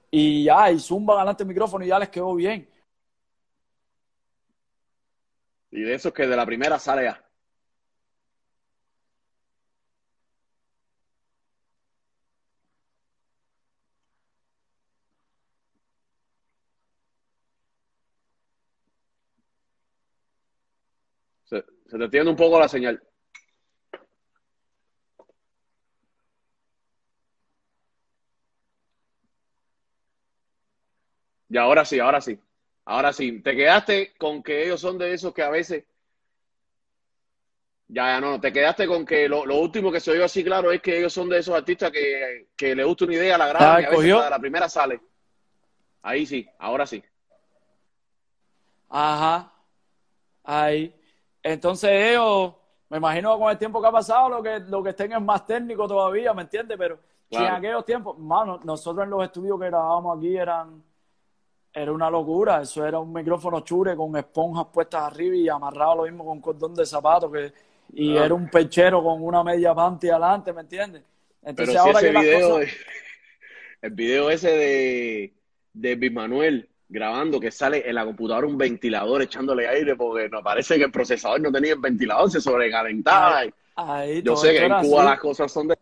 y ya, y zumban adelante el micrófono y ya les quedó bien. Y de esos que de la primera sale ya. Se te tiene un poco la señal. Y ahora sí, ahora sí. Ahora sí. Te quedaste con que ellos son de esos que a veces. Ya, ya no, te quedaste con que lo, último que se oyó así claro es que ellos son de esos artistas que, que le gusta una idea, la graban y a veces la primera sale. Ahí sí, ahora sí. Ajá. Ahí. Entonces ellos, me imagino con el tiempo que ha pasado, lo que, lo que estén es más técnico todavía, ¿me entiendes? Pero si en aquellos tiempos, mano, nosotros en los estudios que grabábamos aquí eran Era una locura, eso era un micrófono chure con esponjas puestas arriba y amarrado lo mismo con cordón de zapato que y era un pechero con una media panty adelante, ¿me entiendes? Entonces Pero ahora ese video, el video ese de, de Bismanuel grabando que sale en la computadora un ventilador echándole aire porque nos parece que el procesador no tenía el ventilador, se sobrecalentaba. Yo sé que en Cuba las cosas son de...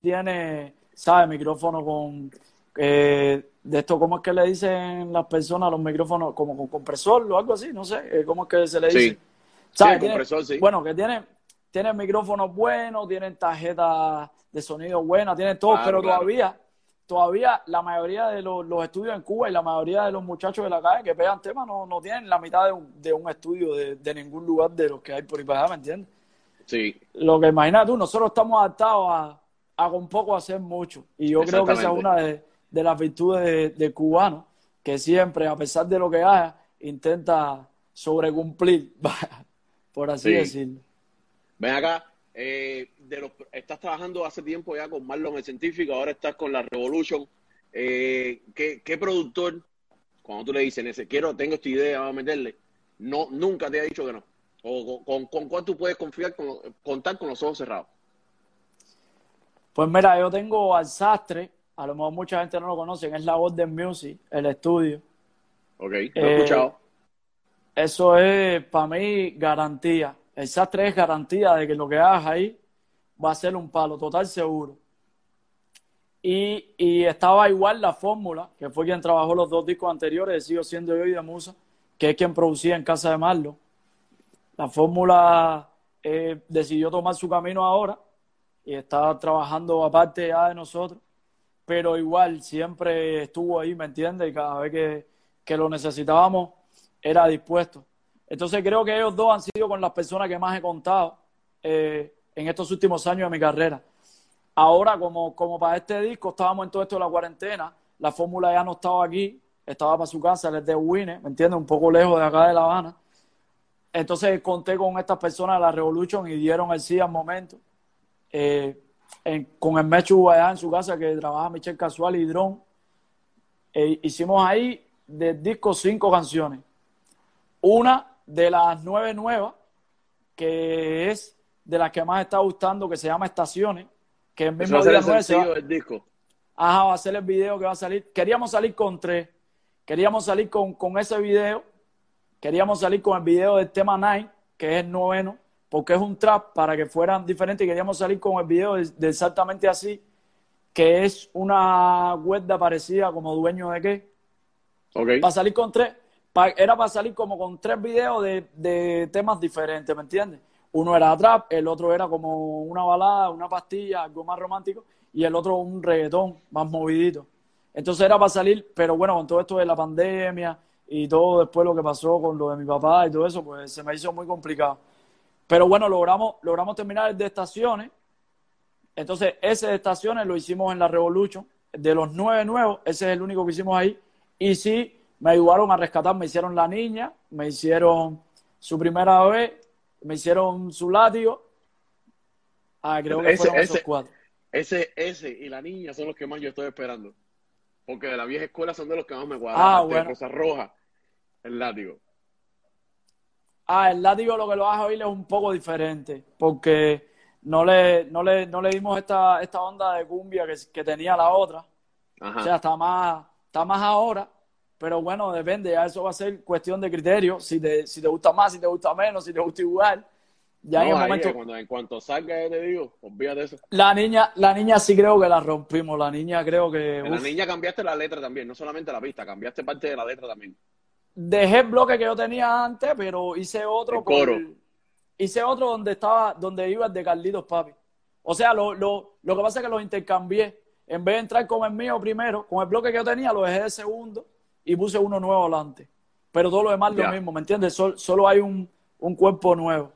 Tiene, ¿sabes? Micrófono con... Eh, de esto, ¿cómo es que le dicen las personas los micrófonos? Como con compresor o algo así, no sé. Eh, ¿Cómo es que se le dice? Sí, compresor, sí. Bueno, que tiene, tiene micrófonos buenos, tienen tarjetas de sonido buenas, tienen todo, pero todavía todavía la mayoría de los, estudios en Cuba y la mayoría de los muchachos de la calle que pegan temas no, no tienen la mitad de un, de un estudio de, ningún lugar de los que hay por ahí para allá, ¿me entiendes? Sí. Lo que imaginas tú, nosotros estamos adaptados a, a con poco hacer mucho. Y yo creo que esa es una de, las virtudes de, cubano, que siempre, a pesar de lo que haya, intenta sobrecumplir, por así decirlo. Ven acá, eh, de los, estás trabajando hace tiempo ya con Marlon el científico, ahora estás con la Revolution. Eh, ¿qué, productor, cuando tú le dices, ese, quiero, tengo esta idea, vamos a meterle, no, nunca te ha dicho que no? ¿O con, con, cuál tú puedes confiar, con, contar con los ojos cerrados? Pues mira, yo tengo al Sastre, a lo mejor mucha gente no lo conoce, es la Golden Music, el estudio. Ok, lo he eh, escuchado. Eso es para mí garantía. El Sastre es garantía de que lo que hagas ahí va a ser un palo, total seguro. Y, y estaba igual la fórmula, que fue quien trabajó los dos discos anteriores, sigo siendo yo y de Musa, que es quien producía en casa de Marlo. La fórmula eh, decidió tomar su camino ahora y está trabajando aparte ya de nosotros, pero igual siempre estuvo ahí, ¿me entiendes? Y cada vez que, que lo necesitábamos era dispuesto. Entonces creo que ellos dos han sido con las personas que más he contado. Eh, en estos últimos años de mi carrera. Ahora, como, como para este disco, estábamos en todo esto de la cuarentena, la fórmula ya no estaba aquí, estaba para su casa, él es de Wine, ¿me entiendes? Un poco lejos de acá de La Habana. Entonces conté con estas personas de la Revolution y dieron el sí al momento. Eh, con el Mechu allá en su casa que trabaja Michelle Casual y Drone. Eh, hicimos ahí del disco cinco canciones. Una de las nueve nuevas, que es de las que más está gustando, que se llama Estaciones, que en mismo día el disco. Ajá, va a ser el video que va a salir. Queríamos salir con tres. Queríamos salir con, con ese video. Queríamos salir con el video del tema Nine, que es el noveno, porque es un trap para que fueran diferentes. Y queríamos salir con el video de, exactamente así, que es una huerta parecida como dueño de qué. Okay. Para salir con tres, era para salir como con tres videos de, de temas diferentes, ¿me entiendes? Uno era trap, el otro era como una balada, una pastilla, algo más romántico, y el otro un reggaetón más movidito. Entonces era para salir, pero bueno, con todo esto de la pandemia y todo después lo que pasó con lo de mi papá y todo eso, pues se me hizo muy complicado. Pero bueno, logramos, logramos terminar el de estaciones. Entonces, ese de estaciones lo hicimos en la Revolution. De los nueve nuevos, ese es el único que hicimos ahí. Y sí, me ayudaron a rescatar, me hicieron la niña, me hicieron su primera vez me hicieron su látigo. Ah, creo que fueron esos cuatro. Ese, ese y la niña son los que más yo estoy esperando. Porque de la vieja escuela son de los que más me cuadran. Ah, bueno. Rosa Roja, el látigo. Ah, el látigo lo que lo vas a oír es un poco diferente. Porque no le, no le, no le dimos esta, esta onda de cumbia que, que tenía la otra. O sea, está más, está más ahora. Pero bueno, depende, ya eso va a ser cuestión de criterio, si te, si te gusta más, si te gusta menos, si te gusta igual. Ya en el momento... cuando, en cuanto salga, ya te digo, olvídate eso. La niña, la niña sí creo que la rompimos, la niña creo que... la niña cambiaste la letra también, no solamente la pista, cambiaste parte de la letra también. Dejé el bloque que yo tenía antes, pero hice otro. coro. hice otro donde estaba, donde iba el de Carlitos Papi. O sea, lo, lo, lo que pasa es que los intercambié. En vez de entrar con el mío primero, con el bloque que yo tenía, lo dejé de segundo y puse uno nuevo adelante. Pero todo lo demás es lo mismo, ¿me entiendes? solo hay un, cuerpo nuevo.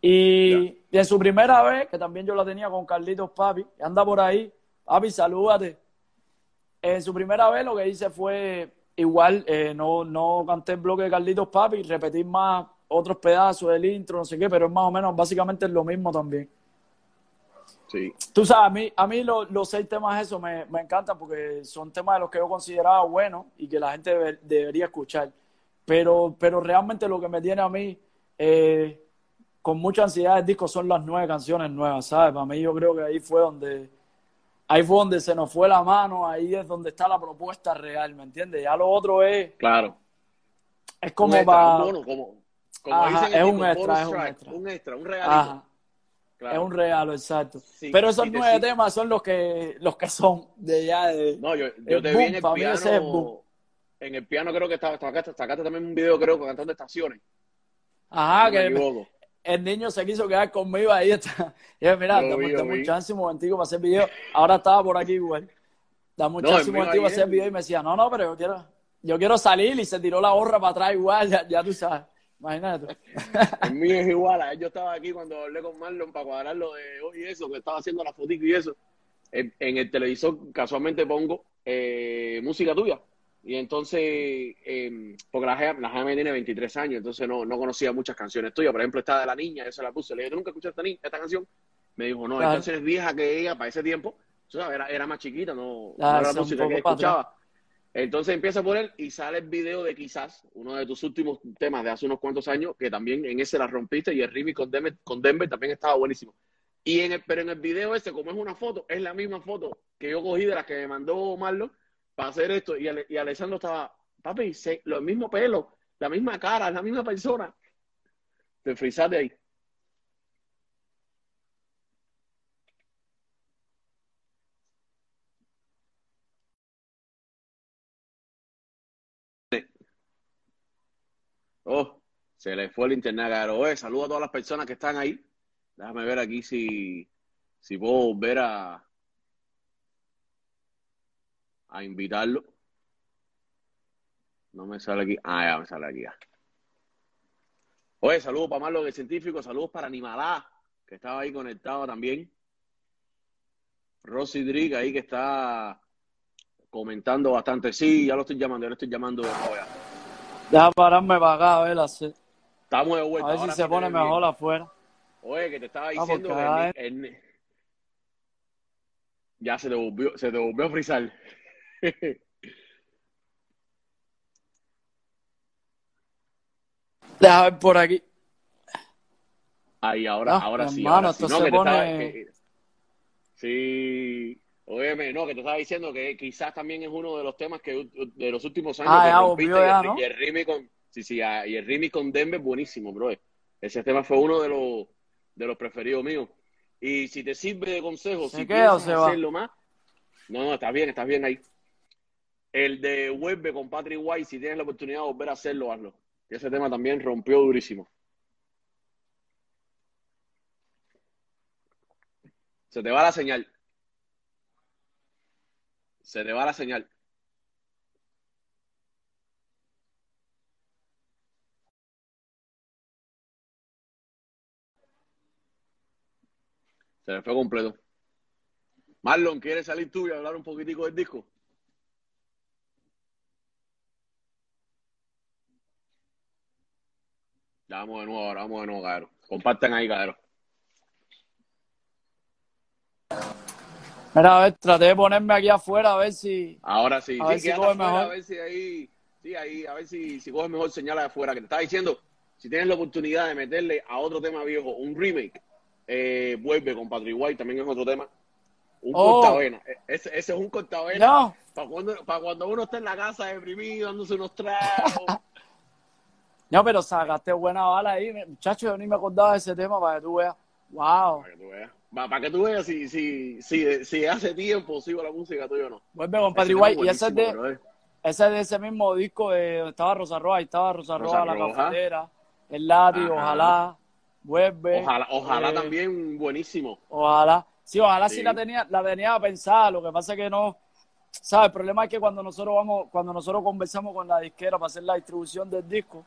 Y, en su primera vez, que también yo la tenía con Carlitos Papi, anda por ahí, Papi, salúdate. En su primera vez lo que hice fue igual, eh, no, no canté el bloque de Carlitos Papi, repetir más otros pedazos del intro, no sé qué, pero es más o menos básicamente lo mismo también. Sí. Tú sabes, a mí, a mí los seis temas esos me, me, encantan porque son temas de los que yo consideraba buenos y que la gente debería escuchar. Pero, pero realmente lo que me tiene a mí eh, con mucha ansiedad del disco son las nueve canciones nuevas, ¿sabes? Para mí yo creo que ahí fue donde ahí fue donde se nos fue la mano, ahí es donde está la propuesta real, ¿me entiendes? Ya lo otro es... Claro. Es como para... como, como dicen es, un extra, es un extra, un extra. Un regalito. Es un regalo, exacto. Pero esos nueve temas son los que los que son de ya de. No, yo, yo te vi en el piano. En el piano creo que estaba, sacaste, sacaste también un video, creo, cantando estaciones. Ajá, que el niño se quiso quedar conmigo ahí. Está. Y yo, mira, dame, un chance un momentico para hacer video. Ahora estaba por aquí igual. Dame un chance un momentico para hacer video y me decía, no, no, pero yo quiero, yo quiero salir y se tiró la gorra para atrás igual, ya, ya tú sabes. Imagínate. el mío es igual. Yo estaba aquí cuando hablé con Marlon para cuadrar lo de hoy y eso, que estaba haciendo la fotito y eso. En, el televisor casualmente pongo eh, música tuya. Y entonces, em, porque la GM, tiene 23 años, entonces no, no conocía muchas canciones tuyas. Por ejemplo, esta de la niña, yo se la puse. Le dije, ¿tú nunca escuchaste esta, esta canción? Me dijo, no, esta canción es vieja que ella para ese tiempo. Era, era más chiquita, no, no era la música que escuchaba. Entonces empieza a poner y sale el video de quizás uno de tus últimos temas de hace unos cuantos años, que también en ese la rompiste y el remix con Denver, con Denver también estaba buenísimo. Y en el, pero en el video ese, como es una foto, es la misma foto que yo cogí de la que me mandó Marlo para hacer esto. Y, y Alessandro estaba, papi, se, lo mismo pelo, la misma cara, la misma persona. Te frisaste ahí. Oh, se le fue el internet a saludo a todas las personas que están ahí. Déjame ver aquí si, si puedo volver a, a invitarlo. No me sale aquí. Ah, ya me sale aquí ya. Oye, saludos para Marlo de Científico, saludos para Animalá, que estaba ahí conectado también. Rosy Drig ahí que está comentando bastante. Sí, ya lo estoy llamando, ya lo estoy llamando de Deja pararme para acá, a ver. Estamos de vuelta. A ver si se pone mejor afuera. Oye, que te estaba ah, diciendo que ya se te volvió, se te volvió a frizar. Deja ver por aquí. Ahí, ahora, ah, ahora sí. Ahora sí. No, se pone... Sí. Óyeme, no, que te estaba diciendo que quizás también es uno de los temas que de los últimos años ah, rompiste, y, el, remix con sí, sí, ah, y el remix con Denver buenísimo, bro. Ese tema fue uno de los de los preferidos míos. Y si te sirve de consejo, si quieres hacerlo más, no, no, está bien, estás bien ahí. El de Vuelve con Patrick White, si tienes la oportunidad de volver a hacerlo, hazlo. Y ese tema también rompió durísimo. Se te va la señal. Se te va la señal. Se le fue completo. Marlon, ¿quieres salir tú y hablar un poquitico del disco? Ya vamos de nuevo ahora, vamos de nuevo, cabrón. Compartan ahí, cabrón. Mira, a ver, traté de ponerme aquí afuera a ver si. Ahora sí, a ver si coge mejor. A ver si ahí. Sí, ahí, a ver si, si coge mejor señal de afuera. Que te estaba diciendo, si tienes la oportunidad de meterle a otro tema viejo un remake, eh, vuelve con Patrick White, también es otro tema. Un oh. cortavena. E, ese, ese, es un cortavena. No. Para cuando, para cuando uno está en la casa deprimido, dándose unos tragos. no, pero sacaste buena bala ahí. Muchachos, yo ni me acordaba de ese tema para que tú veas. Wow. Para que tú veas para que tú veas si, si, si, si hace tiempo sigo la música tuya o no. Vuelve con Patrick White. Y ese es, de, ese de ese mismo disco de estaba Rosa Roja, ahí estaba Rosa, Roja, la cafetera, el látigo, ojalá. Vuelve. Ojalá, ojalá eh, también buenísimo. Ojalá. Sí, ojalá sí, la tenía, la tenía pensada, lo que pasa es que no, ¿sabes? El problema es que cuando nosotros vamos, cuando nosotros conversamos con la disquera para hacer la distribución del disco,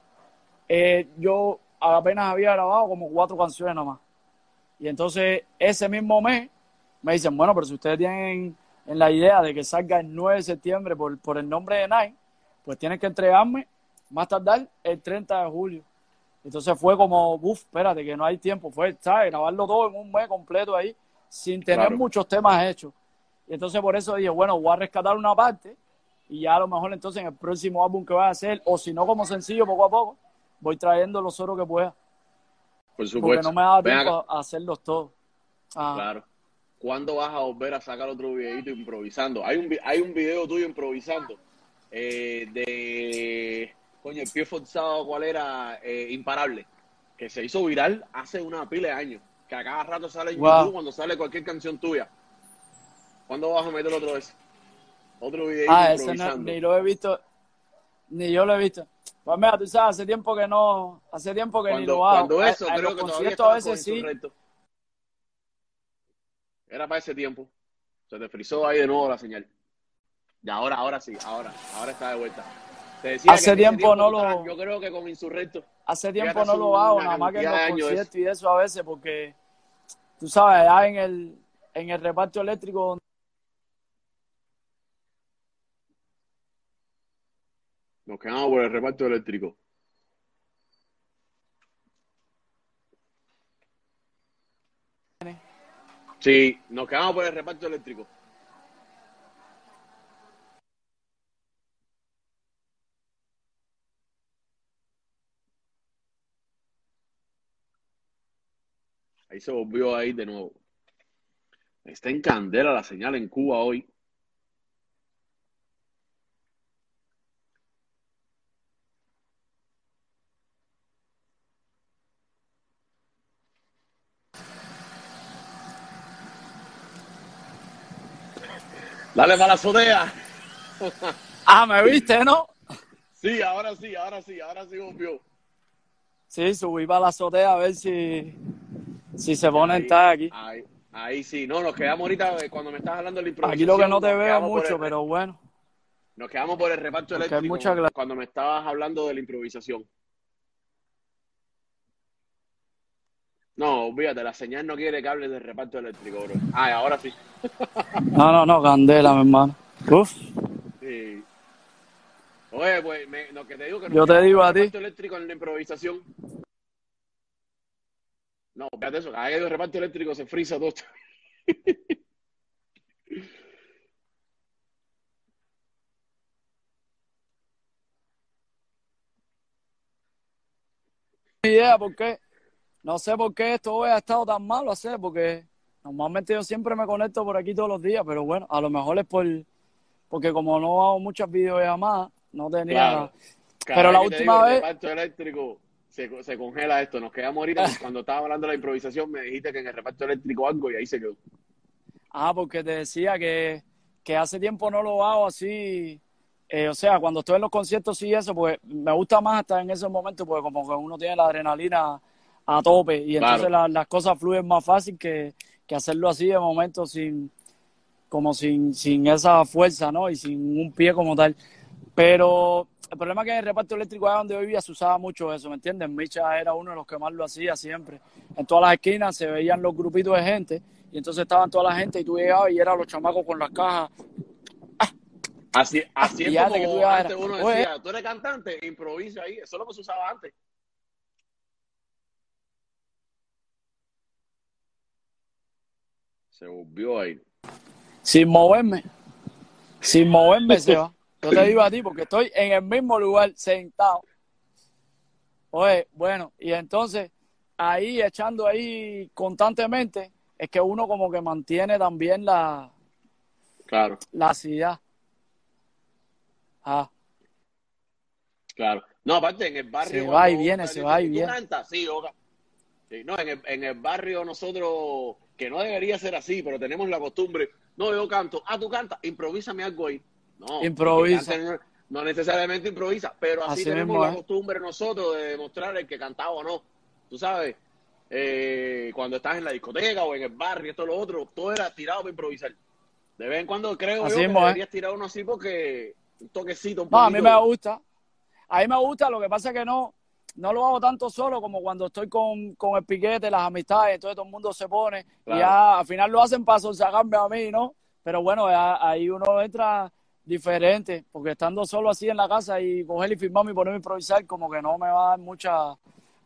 eh, yo apenas había grabado como cuatro canciones nomás. Y entonces ese mismo mes me dicen, bueno, pero si ustedes tienen en la idea de que salga el 9 de septiembre por, por el nombre de Nike, pues tienen que entregarme más tardar el 30 de julio. Entonces fue como, uff, espérate, que no hay tiempo. Fue, ¿sabes? Grabarlo todo en un mes completo ahí. sin tener muchos temas hechos. Y entonces por eso dije, bueno, voy a rescatar una parte y ya a lo mejor entonces en el próximo álbum que voy a hacer, o si no como sencillo poco a poco, voy trayendo los oros que pueda. Por supuesto. Porque no me da tiempo a hacerlos todos. Claro. ¿Cuándo vas a volver a sacar otro videito improvisando? Hay un, hay un video tuyo improvisando eh, de, coño, el pie forzado, ¿cuál era? Eh, imparable, que se hizo viral hace una pila de años, que a cada rato sale en YouTube cuando sale cualquier canción tuya. ¿Cuándo vas a meter otro ese? Otro video ah, ese ni lo he visto, ni yo lo he visto. Pues mira, tú sabes, hace tiempo que no, hace tiempo que ni lo hago. Cuando eso, creo que todavía a veces sí. Era para ese tiempo. Se te frizó ahí de nuevo la señal. Y ahora, ahora sí, ahora, ahora está de vuelta. Hace tiempo, no lo. Yo creo que con Insurrecto. Hace tiempo no lo hago, nada más que en los conciertos y eso a veces, porque tú sabes, allá en el, en el reparto eléctrico Nos quedamos por el reparto eléctrico. Sí, nos quedamos por el reparto eléctrico. Ahí se volvió ahí de nuevo. Está en candela la señal en Cuba hoy. Dale para la azotea. ah, me viste, ¿no? Sí, ahora sí, ahora sí, ahora sí volvió. Sí, subí para la azotea a ver si, si se pone en estar aquí. Ahí, ahí, sí, no, nos quedamos ahorita eh, cuando me estás hablando de la improvisación. Aquí lo que no te veo mucho, pero bueno. Nos quedamos por el reparto eléctrico cuando me estabas hablando de la improvisación. No, olvídate, la señal no quiere que hables de reparto eléctrico, bro. Ah, ahora sí. no, no, no, candela, mi hermano. Uf. Sí. Oye, pues, me, lo que te digo que no Yo te digo a ti. reparto eléctrico en la improvisación. No, espérate eso, cada vez que hay reparto eléctrico se frisa todo. idea por qué no sé por qué esto hoy ha estado tan malo hacer, porque normalmente yo siempre me conecto por aquí todos los días, pero bueno, a lo mejor es por porque como no hago muchas videollamadas, no tenía. Pero la última vez. El eléctrico se, se, congela esto. Nos quedamos ahorita cuando estaba hablando de la improvisación, me dijiste que en el reparto eléctrico algo y ahí se quedó. Ah, porque te decía que, que hace tiempo no lo hago así. Eh, o sea, cuando estoy en los conciertos y eso, pues me gusta más estar en esos momentos, porque como que uno tiene la adrenalina a tope y entonces las cosas fluyen más fácil que, hacerlo así de momento sin como sin, sin esa fuerza, ¿no? Y sin un pie como tal. Pero el problema es que en el reparto eléctrico allá donde vivía se usaba mucho eso, ¿me entiendes? Micha era uno de los que más lo hacía siempre. En todas las esquinas se veían los grupitos de gente y entonces estaban toda la gente y tú llegabas y eran los chamacos con las cajas. Así, así es como que antes uno decía, tú eres cantante, improvisa ahí, eso es lo que se usaba antes. Se volvió ahí. Sin moverme. Sin moverme se va. Yo te digo a ti porque estoy en el mismo lugar, sentado. Oye, bueno, y entonces ahí echando ahí constantemente es que uno como que mantiene también la claro la ciudad. Ah. Claro. No, aparte en el barrio. Se va y viene, se va y viene. sí, sí, no, en el, en el barrio nosotros que no debería ser así, pero tenemos la costumbre. No, yo canto. Ah, tú cantas, improvísame algo ahí. No, improvisa. No, necesariamente improvisa, pero así, tenemos la costumbre nosotros de demostrar el que cantaba o no. Tú sabes, eh, cuando estás en la discoteca o en el barrio, esto lo otro, todo era tirado para improvisar. De vez en cuando creo yo que deberías tirar uno así porque un toquecito. Un no, a mí me gusta. A mí me gusta, lo que pasa es que no, no lo hago tanto solo como cuando estoy con, con el piquete, las amistades, entonces todo el mundo se pone y ya al final lo hacen para sacarme a mí, ¿no? Pero bueno, ahí uno entra diferente, porque estando solo así en la casa y coger y firmarme y ponerme a improvisar, como que no me va a dar mucha,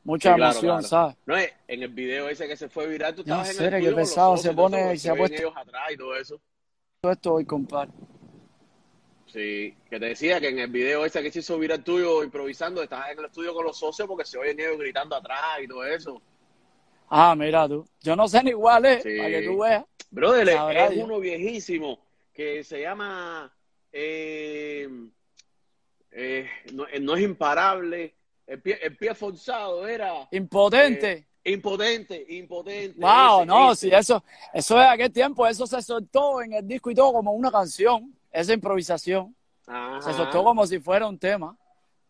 mucha emoción, ¿sabes? No, en el video ese que se fue viral, tú estabas en el estudio que pesado, se pone y se ha puesto... ellos atrás y todo eso. Todo esto hoy, compadre. Sí, que te decía que en el video ese que se hizo viral tuyo improvisando, estabas en el estudio con los socios porque se oyen ellos gritando atrás y todo eso. Ah, mira tú. Yo no sé ni igual es, para que tú veas. Brother, es uno viejísimo que se llama... Eh, eh, no, es imparable, el pie, forzado era... Impotente. Eh, impotente, impotente. Wow, no, sí, eso, eso es aquel tiempo, eso se soltó en el disco y todo como una canción, esa improvisación. Se soltó como si fuera un tema.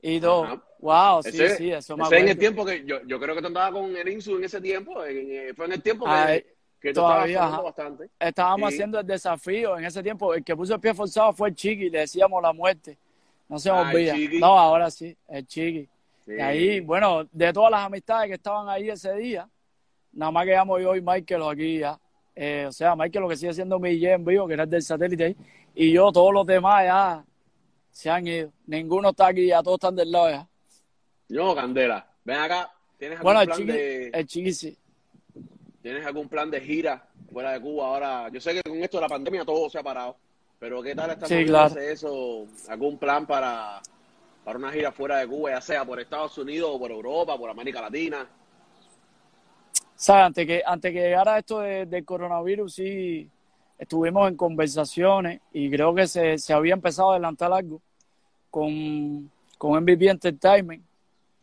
Y todo. Wow, sí, sí, eso me en el tiempo que yo, yo creo que tú andabas con el Insu en ese tiempo, eh, fue en el tiempo que, que todavía, bastante. Estábamos haciendo el desafío en ese tiempo, el que puso el pie forzado fue el Chiqui, le decíamos la muerte. No se ah, olvida. No, ahora sí, el Chiqui. Y ahí, bueno, de todas las amistades que estaban ahí ese día, nada más quedamos yo y Michael aquí ya. Eh, o sea, Michael lo que sigue siendo mi en vivo, que era el del satélite ahí, y yo, todos los demás ya se han ido. Ninguno está aquí, ya todos están del lado ya. No, Candela, ven acá. ¿Tienes bueno, plan de... el chiqui sí. ¿Tienes algún plan de gira fuera de Cuba ahora? Yo sé que con esto de la pandemia todo se ha parado, pero ¿qué tal está sí, claro. eso? ¿Algún plan para para una gira fuera de Cuba, ya sea por Estados Unidos o por Europa, por América Latina? ¿Sabes? Antes que, antes que llegara esto del coronavirus, sí estuvimos en conversaciones y creo que se, se había empezado a adelantar algo con, con MVP Entertainment.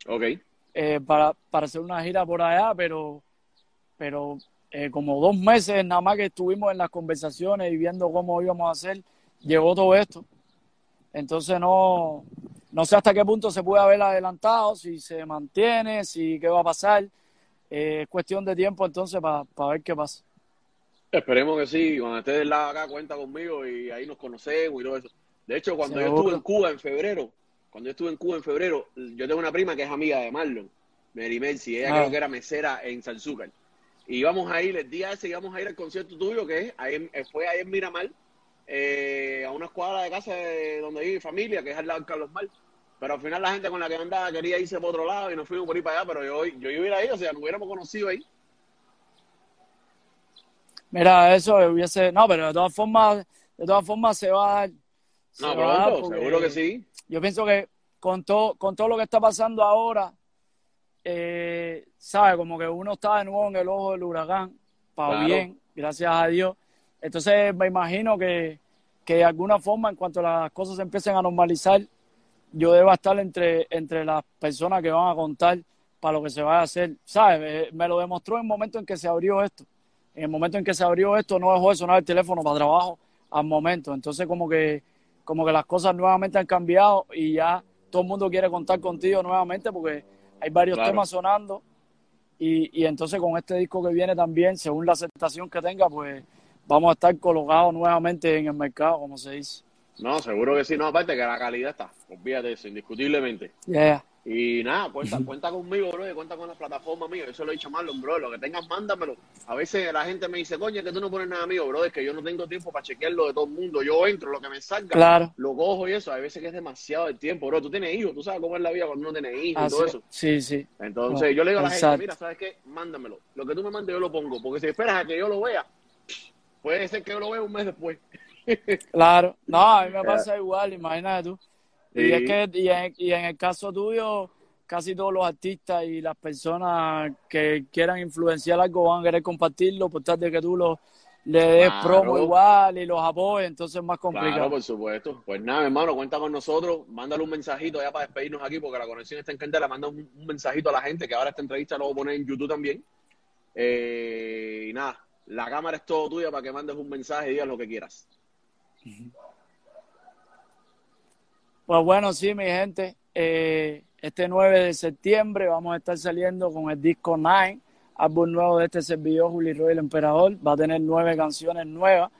Ok. Eh, para, para hacer una gira por allá, pero, pero eh, como dos meses nada más que estuvimos en las conversaciones y viendo cómo íbamos a hacer, llegó todo esto. Entonces no, no sé hasta qué punto se puede haber adelantado, si se mantiene, si qué va a pasar. Eh, es cuestión de tiempo entonces para ver qué pasa. Esperemos que sí. Cuando esté del lado acá, cuenta conmigo y ahí nos conocemos y todo eso. De hecho, cuando yo estuve en Cuba en febrero, cuando yo estuve en Cuba en febrero, yo tengo una prima que es amiga de Marlon, Mary Mercy. Ella ah. creo que era mesera en Salzúcar. Y íbamos a ir, el día ese íbamos a ir al concierto tuyo, que es ahí, fue ahí en Miramar, eh, a una escuadra de casa de donde vive mi familia, que es al lado de Carlos Mar. Pero al final la gente con la que andaba quería irse por otro lado y nos fuimos por ahí para allá, pero yo, yo iba ahí, o sea, nos hubiéramos conocido ahí. Mira, eso hubiese, no, pero de todas formas, de todas formas se va a dar. No, pronto, seguro que sí. Yo pienso que con todo, con todo lo que está pasando ahora, eh, sabe, como que uno está de nuevo en el ojo del huracán, para bien, gracias a Dios. Entonces me imagino que, que de alguna forma, en cuanto las cosas se empiecen a normalizar, yo debo estar entre, entre las personas que van a contar para lo que se va a hacer. ¿Sabes? Me lo demostró en el momento en que se abrió esto. En el momento en que se abrió esto, no dejó de sonar el teléfono para trabajo al momento. Entonces, como que, como que las cosas nuevamente han cambiado y ya todo el mundo quiere contar contigo nuevamente porque hay varios temas sonando. Y, y entonces, con este disco que viene también, según la aceptación que tenga, pues vamos a estar colocados nuevamente en el mercado, como se dice. No, seguro que sí, no, aparte que la calidad está, olvídate eso, indiscutiblemente. Yeah. Y nada, cuenta, cuenta conmigo, bro, y cuenta con la plataforma mío, eso lo he dicho mal, bro, lo que tengas, mándamelo. A veces la gente me dice, coño, que tú no pones nada mío, bro, es que yo no tengo tiempo para chequearlo de todo el mundo, yo entro, lo que me salga, claro. lo cojo y eso, a veces que es demasiado el tiempo, bro, tú tienes hijos, tú sabes cómo es la vida cuando uno tiene hijos y todo eso. Sí, sí. Entonces yo le digo a la gente, mira, ¿sabes qué? Mándamelo, lo que tú me mandes yo lo pongo, porque si esperas a que yo lo vea, puede ser que yo lo vea un mes después. Claro, no, a mí me pasa igual, imagínate tú. Y es que y en, y en, el caso tuyo, casi todos los artistas y las personas que quieran influenciar algo van a querer compartirlo, por tal de que tú lo, le des promo igual y los apoyes, entonces es más complicado. Claro, por supuesto. Pues nada, hermano, cuenta con nosotros, mándale un mensajito ya para despedirnos aquí, porque la conexión está en Candela, manda un, mensajito a la gente, que ahora esta entrevista lo voy a poner en YouTube también. Eh, y nada, la cámara es todo tuya para que mandes un mensaje y digas lo que quieras. Pues bueno, sí, mi gente, eh, este 9 de septiembre vamos a estar saliendo con el disco Nine, álbum nuevo de este servidor, Juli Roy el Emperador. Va a tener nueve canciones nuevas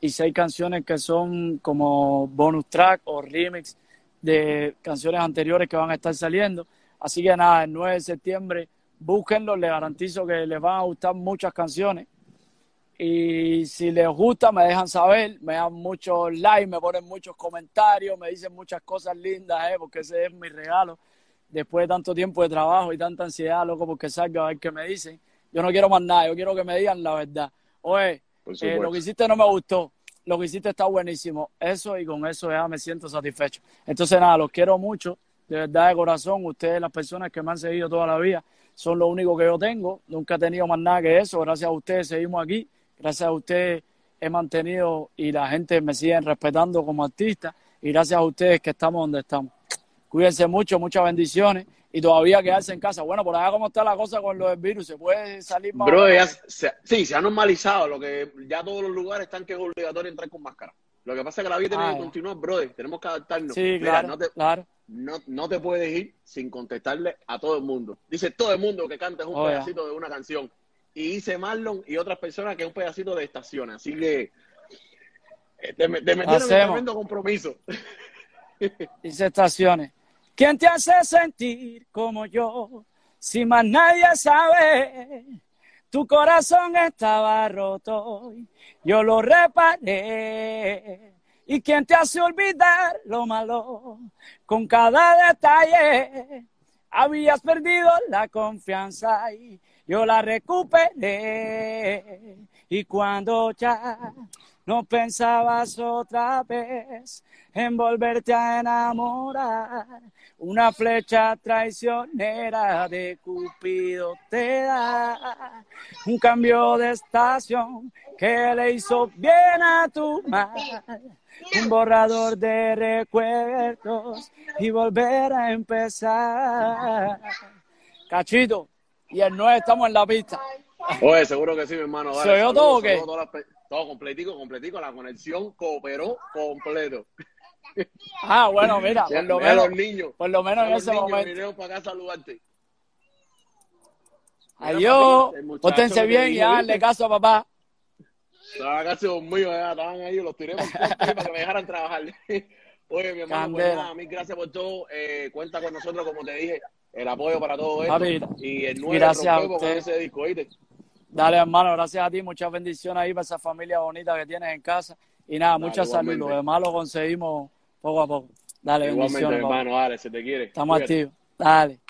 y seis canciones que son como bonus track o remix de canciones anteriores que van a estar saliendo. Así que nada, el 9 de septiembre, búsquenlo, les garantizo que les van a gustar muchas canciones. Y si les gusta, me dejan saber, me dan muchos likes, me ponen muchos comentarios, me dicen muchas cosas lindas, ¿eh? porque ese es mi regalo. después de tanto tiempo de trabajo y tanta ansiedad, loco, porque salga a ver qué me dicen. Yo no quiero más nada, yo quiero que me digan la verdad. Oye, eh, lo que hiciste no me gustó, lo que hiciste está buenísimo. Eso y con eso ya me siento satisfecho. Entonces, nada, los quiero mucho, de verdad de corazón. Ustedes, las personas que me han seguido toda la vida, son lo único que yo tengo. Nunca he tenido más nada que eso. Gracias a ustedes seguimos aquí. Gracias a ustedes he mantenido y la gente me sigue respetando como artista. Y gracias a ustedes que estamos donde estamos. Cuídense mucho, muchas bendiciones y todavía quedarse en casa. Bueno, por allá cómo está la cosa con lo del virus, ¿se puede salir más? Bro, sí, se ha normalizado, lo que ya todos los lugares están que es obligatorio entrar con máscara. Lo que pasa es que la vida tiene que continuar, brother, tenemos que adaptarnos. Sí, claro, no te, claro. No, te puedes ir sin contestarle a todo el mundo. Dice todo el mundo que canta un oh, pedacito de una canción. Y dice Marlon y otras personas que es un pedacito de estaciones. Así que eh, te, te metieron en un tremendo compromiso. Dice estaciones. ¿Quién te hace sentir como yo? Si más nadie sabe, tu corazón estaba roto, yo lo reparé. ¿Y quién te hace olvidar lo malo? Con cada detalle habías perdido la confianza y yo la recuperé. Y cuando ya no pensabas otra vez en volverte a enamorar. Una flecha traicionera de Cupido te da un cambio de estación que le hizo bien a tu mal. Un borrador de recuerdos y volver a empezar. Cachito, y el 9 estamos en la pista. Oye, seguro que sí, mi hermano. ¿Soy yo todo o qué? Todo completico, completico. La conexión cooperó completo. Ah, bueno, mira, por lo menos, los niños, por lo menos en ese momento. para acá saludarte. Adiós, pótense bien y hazle caso a papá. Estaba casi mío, estaban ahí, los tiré para que me dejaran trabajar. Oye, mi hermano, pues nada, mil gracias por todo. Eh, cuenta con nosotros, como te dije, el apoyo para todo esto. y el nuevo gracias con ese disco, ¿oíste? Dale, hermano, gracias a ti. Muchas bendiciones ahí para esa familia bonita que tienes en casa. Y nada, mucha salud. Lo demás lo conseguimos poco a poco. Dale, igualmente, hermano, dale, se te quiere. Estamos activos. Dale.